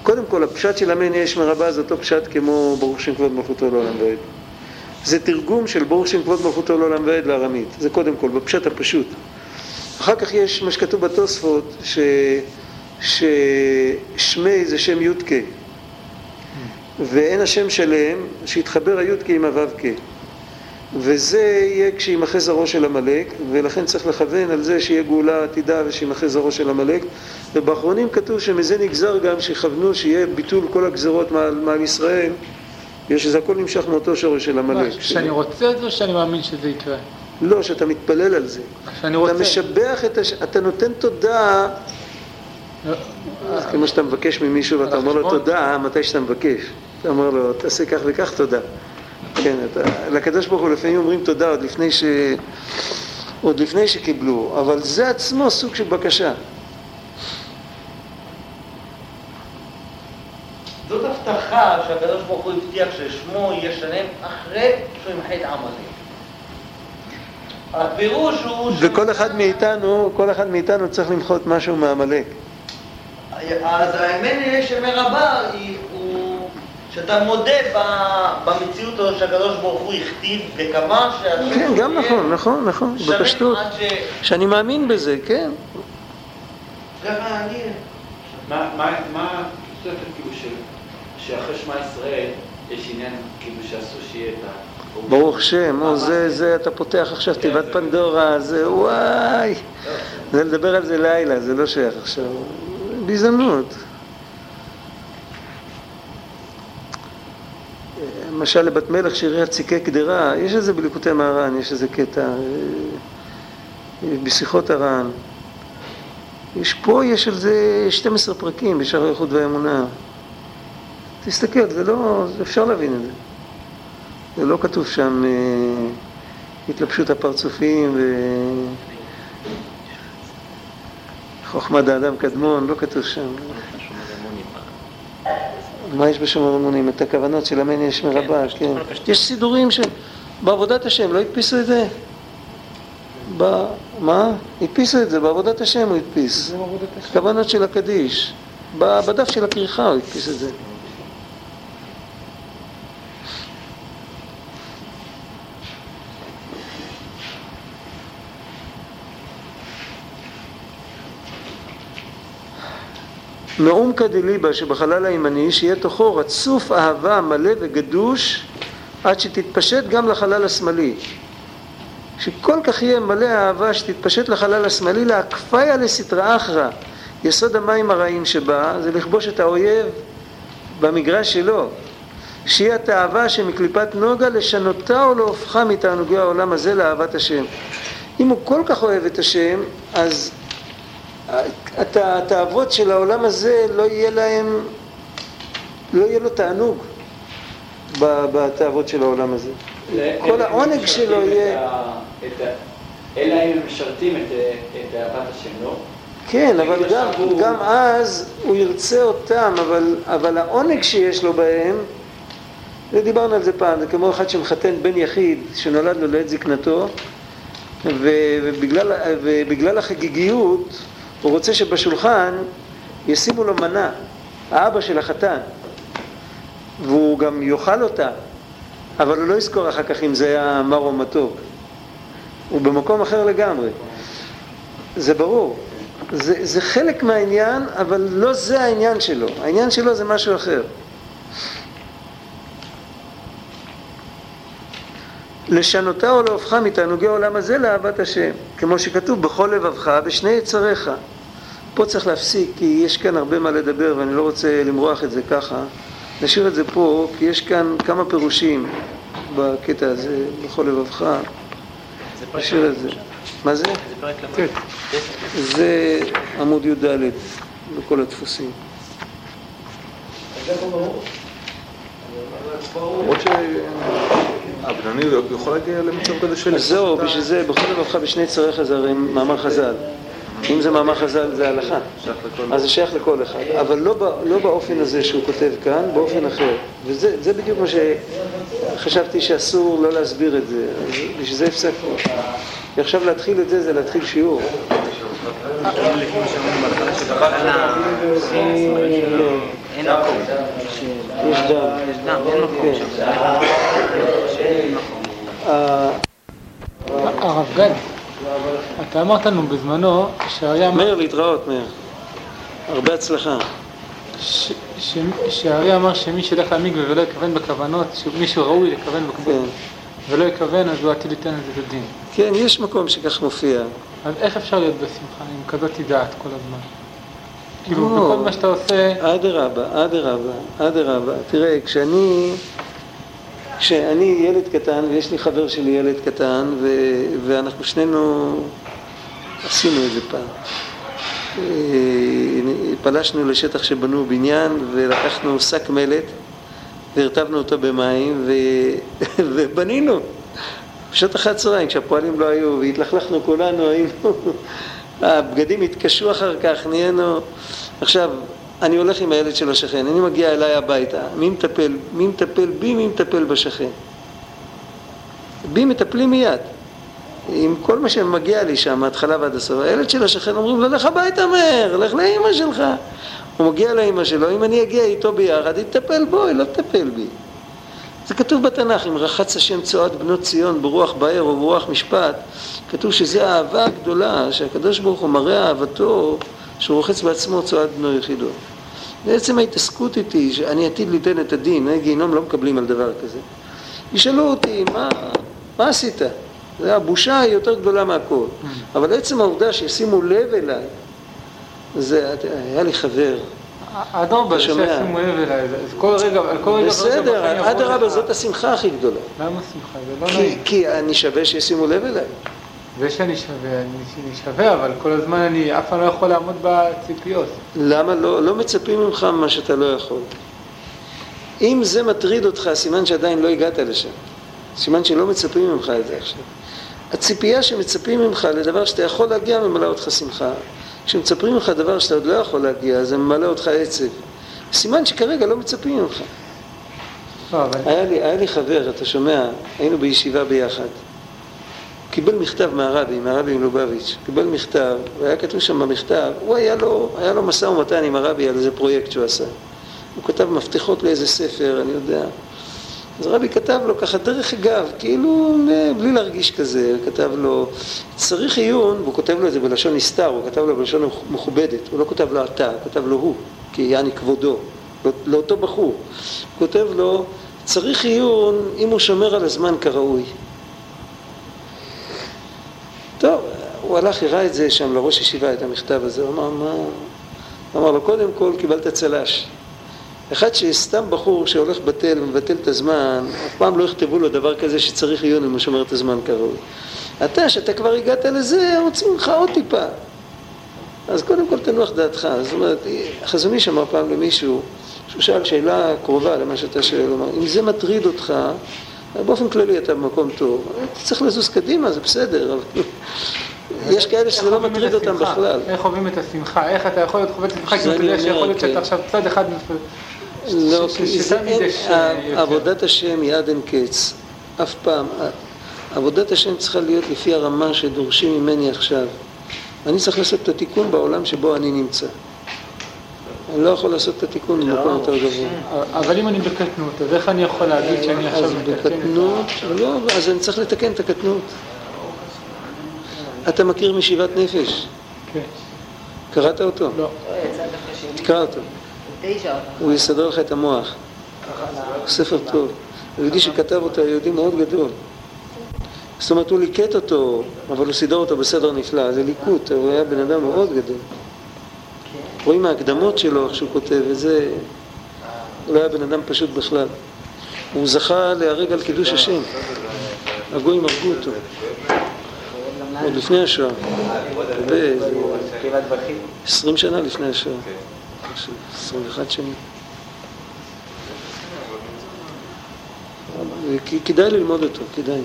קודם כל הפשט של אמן יש מרבה זה אותו פשט כמו ברוך שם כבוד מלכותו לעולם ועד. זה תרגום של ברוך שם כבוד מלכותו לעולם ועד לארמית, זה קודם כל, בפשט הפשוט. אחר כך יש מה שכתוב בתוספות, ש... ששמי זה שם יודקה, ואין השם שלם, שיתחבר היודקה עם הו"ק. וזה יהיה כשימחה זרעו של עמלק, ולכן צריך לכוון על זה שיהיה גאולה עתידה ושימחה זרעו של עמלק. ובאחרונים כתוב שמזה נגזר גם שיכוונו שיהיה ביטול כל הגזרות מעל, מעל ישראל, בגלל שזה הכל נמשך מאותו שורש של עמלק. שאני רוצה את זה או שאני מאמין שזה יקרה? לא, שאתה מתפלל על זה. שאני רוצה. אתה משבח את הש... אתה נותן תודה, כמו שאתה מבקש ממישהו ואתה אומר לו תודה מתי שאתה מבקש. אתה אומר לו, תעשה כך וכך תודה. כן, אתה, לקדוש ברוך הוא לפעמים אומרים תודה עוד לפני, ש... עוד לפני שקיבלו, אבל זה עצמו סוג של בקשה. זאת הבטחה שהקדוש ברוך הוא הבטיח ששמו יהיה שלם אחרי שהוא ימחה את עמלק. הפירוש הוא... וכל אחד מאיתנו, כל אחד מאיתנו צריך למחות משהו מעמלק. אז האמן שמרבה הוא שאתה מודה במציאות שהקדוש ברוך הוא הכתיב וקבע שהשם כן, גם נכון, נכון, נכון, בפשטות. שאני מאמין בזה, כן. ככה אני... מה התוספת כאילו שאחרי שמע ישראל יש עניין כאילו שאסור שיהיה את ה... ברוך שם, או זה, זה, אתה פותח עכשיו תיבת פנדורה, זה וואי. זה לדבר על זה לילה, זה לא שייך עכשיו. בהזדמנות. למשל לבת מלך שהריעה ציקי קדרה, יש איזה בליקוטי מהר"ן, יש איזה קטע אה, בשיחות הר"ן. יש פה, יש על זה 12 פרקים בשער האיכות והאמונה. תסתכל, זה לא, אפשר להבין את זה. זה לא כתוב שם אה, התלבשות הפרצופים וחוכמת האדם קדמון, לא כתוב שם. מה יש בשומר אמונים? את הכוונות של אמן יש מרבה, כן. יש סידורים ש... בעבודת השם, לא הדפיסו את זה? ב... מה? הדפיסו את זה, בעבודת השם הוא הדפיס. כוונות של הקדיש. בדף של הכריכה הוא הדפיס את זה. מעומקא דליבה שבחלל הימני, שיהיה תוכו רצוף אהבה מלא וגדוש עד שתתפשט גם לחלל השמאלי. שכל כך יהיה מלא אהבה שתתפשט לחלל השמאלי להקפיה לסטרא אחרא. יסוד המים הרעים שבה זה לכבוש את האויב במגרש שלו. שיהיה התאווה שמקליפת נוגה לשנותה או להופכה מתענוגי העולם הזה לאהבת השם. אם הוא כל כך אוהב את השם, אז התאוות של העולם הזה לא יהיה להם, לא יהיה לו תענוג בתאוות של העולם הזה. כל העונג שלו יהיה... אלא אם הם משרתים את אהבת השם, לא? כן, אבל גם, גם אז הוא ירצה אותם, אבל, אבל העונג שיש לו בהם, ודיברנו על זה פעם, זה כמו אחד שמחתן בן יחיד שנולד לו לעת זקנתו, ובגלל, ובגלל החגיגיות הוא רוצה שבשולחן ישימו לו מנה, האבא של החתן, והוא גם יאכל אותה, אבל הוא לא יזכור אחר כך אם זה היה מר או מתוק. הוא במקום אחר לגמרי. זה ברור. זה, זה חלק מהעניין, אבל לא זה העניין שלו. העניין שלו זה משהו אחר. לשנותה או להופכה מתענוגי העולם הזה לאהבת השם, כמו שכתוב בכל לבבך בשני יצריך. פה צריך להפסיק, כי יש כאן הרבה מה לדבר ואני לא רוצה למרוח את זה ככה. נשאיר את זה פה, כי יש כאן כמה פירושים בקטע הזה, בכל לבבך. זה פרק נשאיר את זה. מה זה? זה פרק למד. זה עמוד י"ד בכל הדפוסים. למרות שהבינוני יכול להגיע למצב כזה של... אז זהו, בשביל זה, בכל לבבך בשני צריך זה הרי מאמר חז"ל. אם זה מאמר חז"ל זה הלכה. אז זה שייך לכל אחד, אבל לא, לא באופן הזה שהוא כותב כאן, באופן אחר. וזה זה בדיוק מה שחשבתי שאסור לא להסביר את זה, בשביל זה הפסקנו. ועכשיו להתחיל את זה זה להתחיל שיעור. אין מקום. יש דם. יש דם, אין מקום כן. אה, הרב גד, אתה אמרת לנו בזמנו אמר- מאיר, להתראות, מאיר. הרבה הצלחה. ש- ש- שהאריה אמר שמי שילך למקווה ולא יכוון בכוונות, שמישהו ראוי לכוון בכוונות כן. ולא יכוון, אז הוא עתיד ליתן לזה את הדין. כן, יש מקום שכך מופיע. אז איך אפשר להיות בשמחה עם כזאת דעת כל הזמן? כאילו. בכל מה שאתה עושה, אדרבה, אדרבה, אדרבה. תראה, כשאני, כשאני ילד קטן, ויש לי חבר שלי ילד קטן, ו, ואנחנו שנינו עשינו את זה פעם. אה, פלשנו לשטח שבנו בניין, ולקחנו שק מלט, והרטבנו אותו במים, ו, ובנינו. בשעות אחרי הצהריים, כשהפועלים לא היו, והתלכלכנו כולנו, היינו... הבגדים התקשו אחר כך, נהיינו... עכשיו, אני הולך עם הילד של השכן, אני מגיע אליי הביתה, מי מטפל? מי מטפל בי? מי מטפל בשכן? בי מטפלים מיד. עם כל מה שמגיע לי שם, מההתחלה ועד הסוף. הילד של השכן אומרים לו, לך הביתה מהר, לך לאימא שלך. הוא מגיע לאימא שלו, אם אני אגיע איתו ביחד, היא תטפל בו, היא לא תטפל בי. זה כתוב בתנ"ך, אם רחץ השם צועד בנות ציון ברוח באר וברוח משפט, כתוב שזה האהבה הגדולה, שהקדוש ברוך הוא מראה אהבתו, שהוא רוחץ בעצמו צועד בנו יחידו. בעצם ההתעסקות איתי, שאני עתיד ליתן את הדין, גיהינום לא מקבלים על דבר כזה. ישאלו אותי, מה, מה עשית? זה הבושה היא יותר גדולה מהכל. אבל עצם העובדה שישימו לב אליי, זה, היה לי חבר, אדרבה? שישימו לב אליי, כל רגע, כל רגע בסדר, אדרבה. זאת השמחה הכי גדולה. למה שמחה? זה לא נעים. כי אני שווה שישימו לב אליי. זה שאני שווה, אני אני שווה, אבל כל הזמן אני אף פעם לא יכול לעמוד בציפיות. למה לא, לא מצפים ממך מה שאתה לא יכול? אם זה מטריד אותך, סימן שעדיין לא הגעת לשם. סימן שלא מצפים ממך את זה עכשיו. הציפייה שמצפים ממך לדבר שאתה יכול להגיע ממלא אותך שמחה. כשמצפים ממך דבר שאתה עוד לא יכול להגיע, זה ממלא אותך עצב. סימן שכרגע לא מצפים ממך. לא, היה לי, היה לי חבר, אתה שומע, היינו בישיבה ביחד. קיבל מכתב מהרבי, מהרבי מלובביץ', קיבל מכתב, והיה כתוב שם במכתב, הוא היה לו, היה לו משא ומתן עם הרבי על איזה פרויקט שהוא עשה. הוא כתב מפתחות לאיזה ספר, אני יודע. אז הרבי כתב לו ככה דרך אגב, כאילו אה, בלי להרגיש כזה, כתב לו, צריך עיון, והוא כותב לו את זה בלשון נסתר, הוא כתב לו בלשון מכובדת, הוא לא כתב לו אתה, הוא כתב לו הוא, כי יעני כבודו, לא- לאותו בחור. הוא כותב לו, צריך עיון אם הוא שומר על הזמן כראוי. טוב, הוא הלך, הראה את זה שם לראש ישיבה, את המכתב הזה, הוא אמר, מה... הוא אמר לו, קודם כל קיבלת צל"ש. אחד שסתם בחור שהולך בטל ומבטל את הזמן, אף פעם לא יכתבו לו דבר כזה שצריך עיון אם הוא שומר את הזמן כראוי. אתה, שאתה כבר הגעת לזה, רוצים ממך עוד טיפה. אז קודם כל תנוח דעתך. זאת אומרת, החזון איש אמר פעם למישהו, שהוא שאל שאלה קרובה למה שאתה שואל, הוא אמר, אם זה מטריד אותך, באופן כללי אתה במקום טוב, אתה צריך לזוז קדימה, זה בסדר, יש כאלה שזה לא מטריד אותם? בכלל. איך חווים את השמחה? איך אתה יכול להיות חווה את השמחה? כי אתה יודע שיכול להיות כן. שאתה עכשיו צד אחד... לא, כי. עבודת השם היא עד אין קץ, אף פעם. עבודת השם צריכה להיות לפי הרמה שדורשים ממני עכשיו. אני צריך לעשות את התיקון בעולם שבו אני נמצא. אני לא יכול לעשות את התיקון במקום יותר גבוה. אבל אם אני בקטנות, אז איך אני יכול להגיד שאני עכשיו מתקן את בקטנות, לא, אז אני צריך לתקן את הקטנות. אתה מכיר משיבת נפש? כן. קראת אותו? לא. שני. תקרא אותו. הוא יסדר לך את המוח. ספר טוב. יהודי שכתב אותו, יהודי מאוד גדול. זאת אומרת, הוא ליקט אותו, אבל הוא סידר אותו בסדר נפלא. זה ליקוט, הוא היה בן אדם מאוד גדול. רואים מההקדמות שלו, איך שהוא כותב, וזה... לא היה בן אדם פשוט בכלל. הוא זכה להרג על קידוש השם. הגויים הרגו אותו. עוד לפני השואה. 20 שנה לפני השואה. משהו, 21 שנים. כדאי ללמוד אותו, כדאי.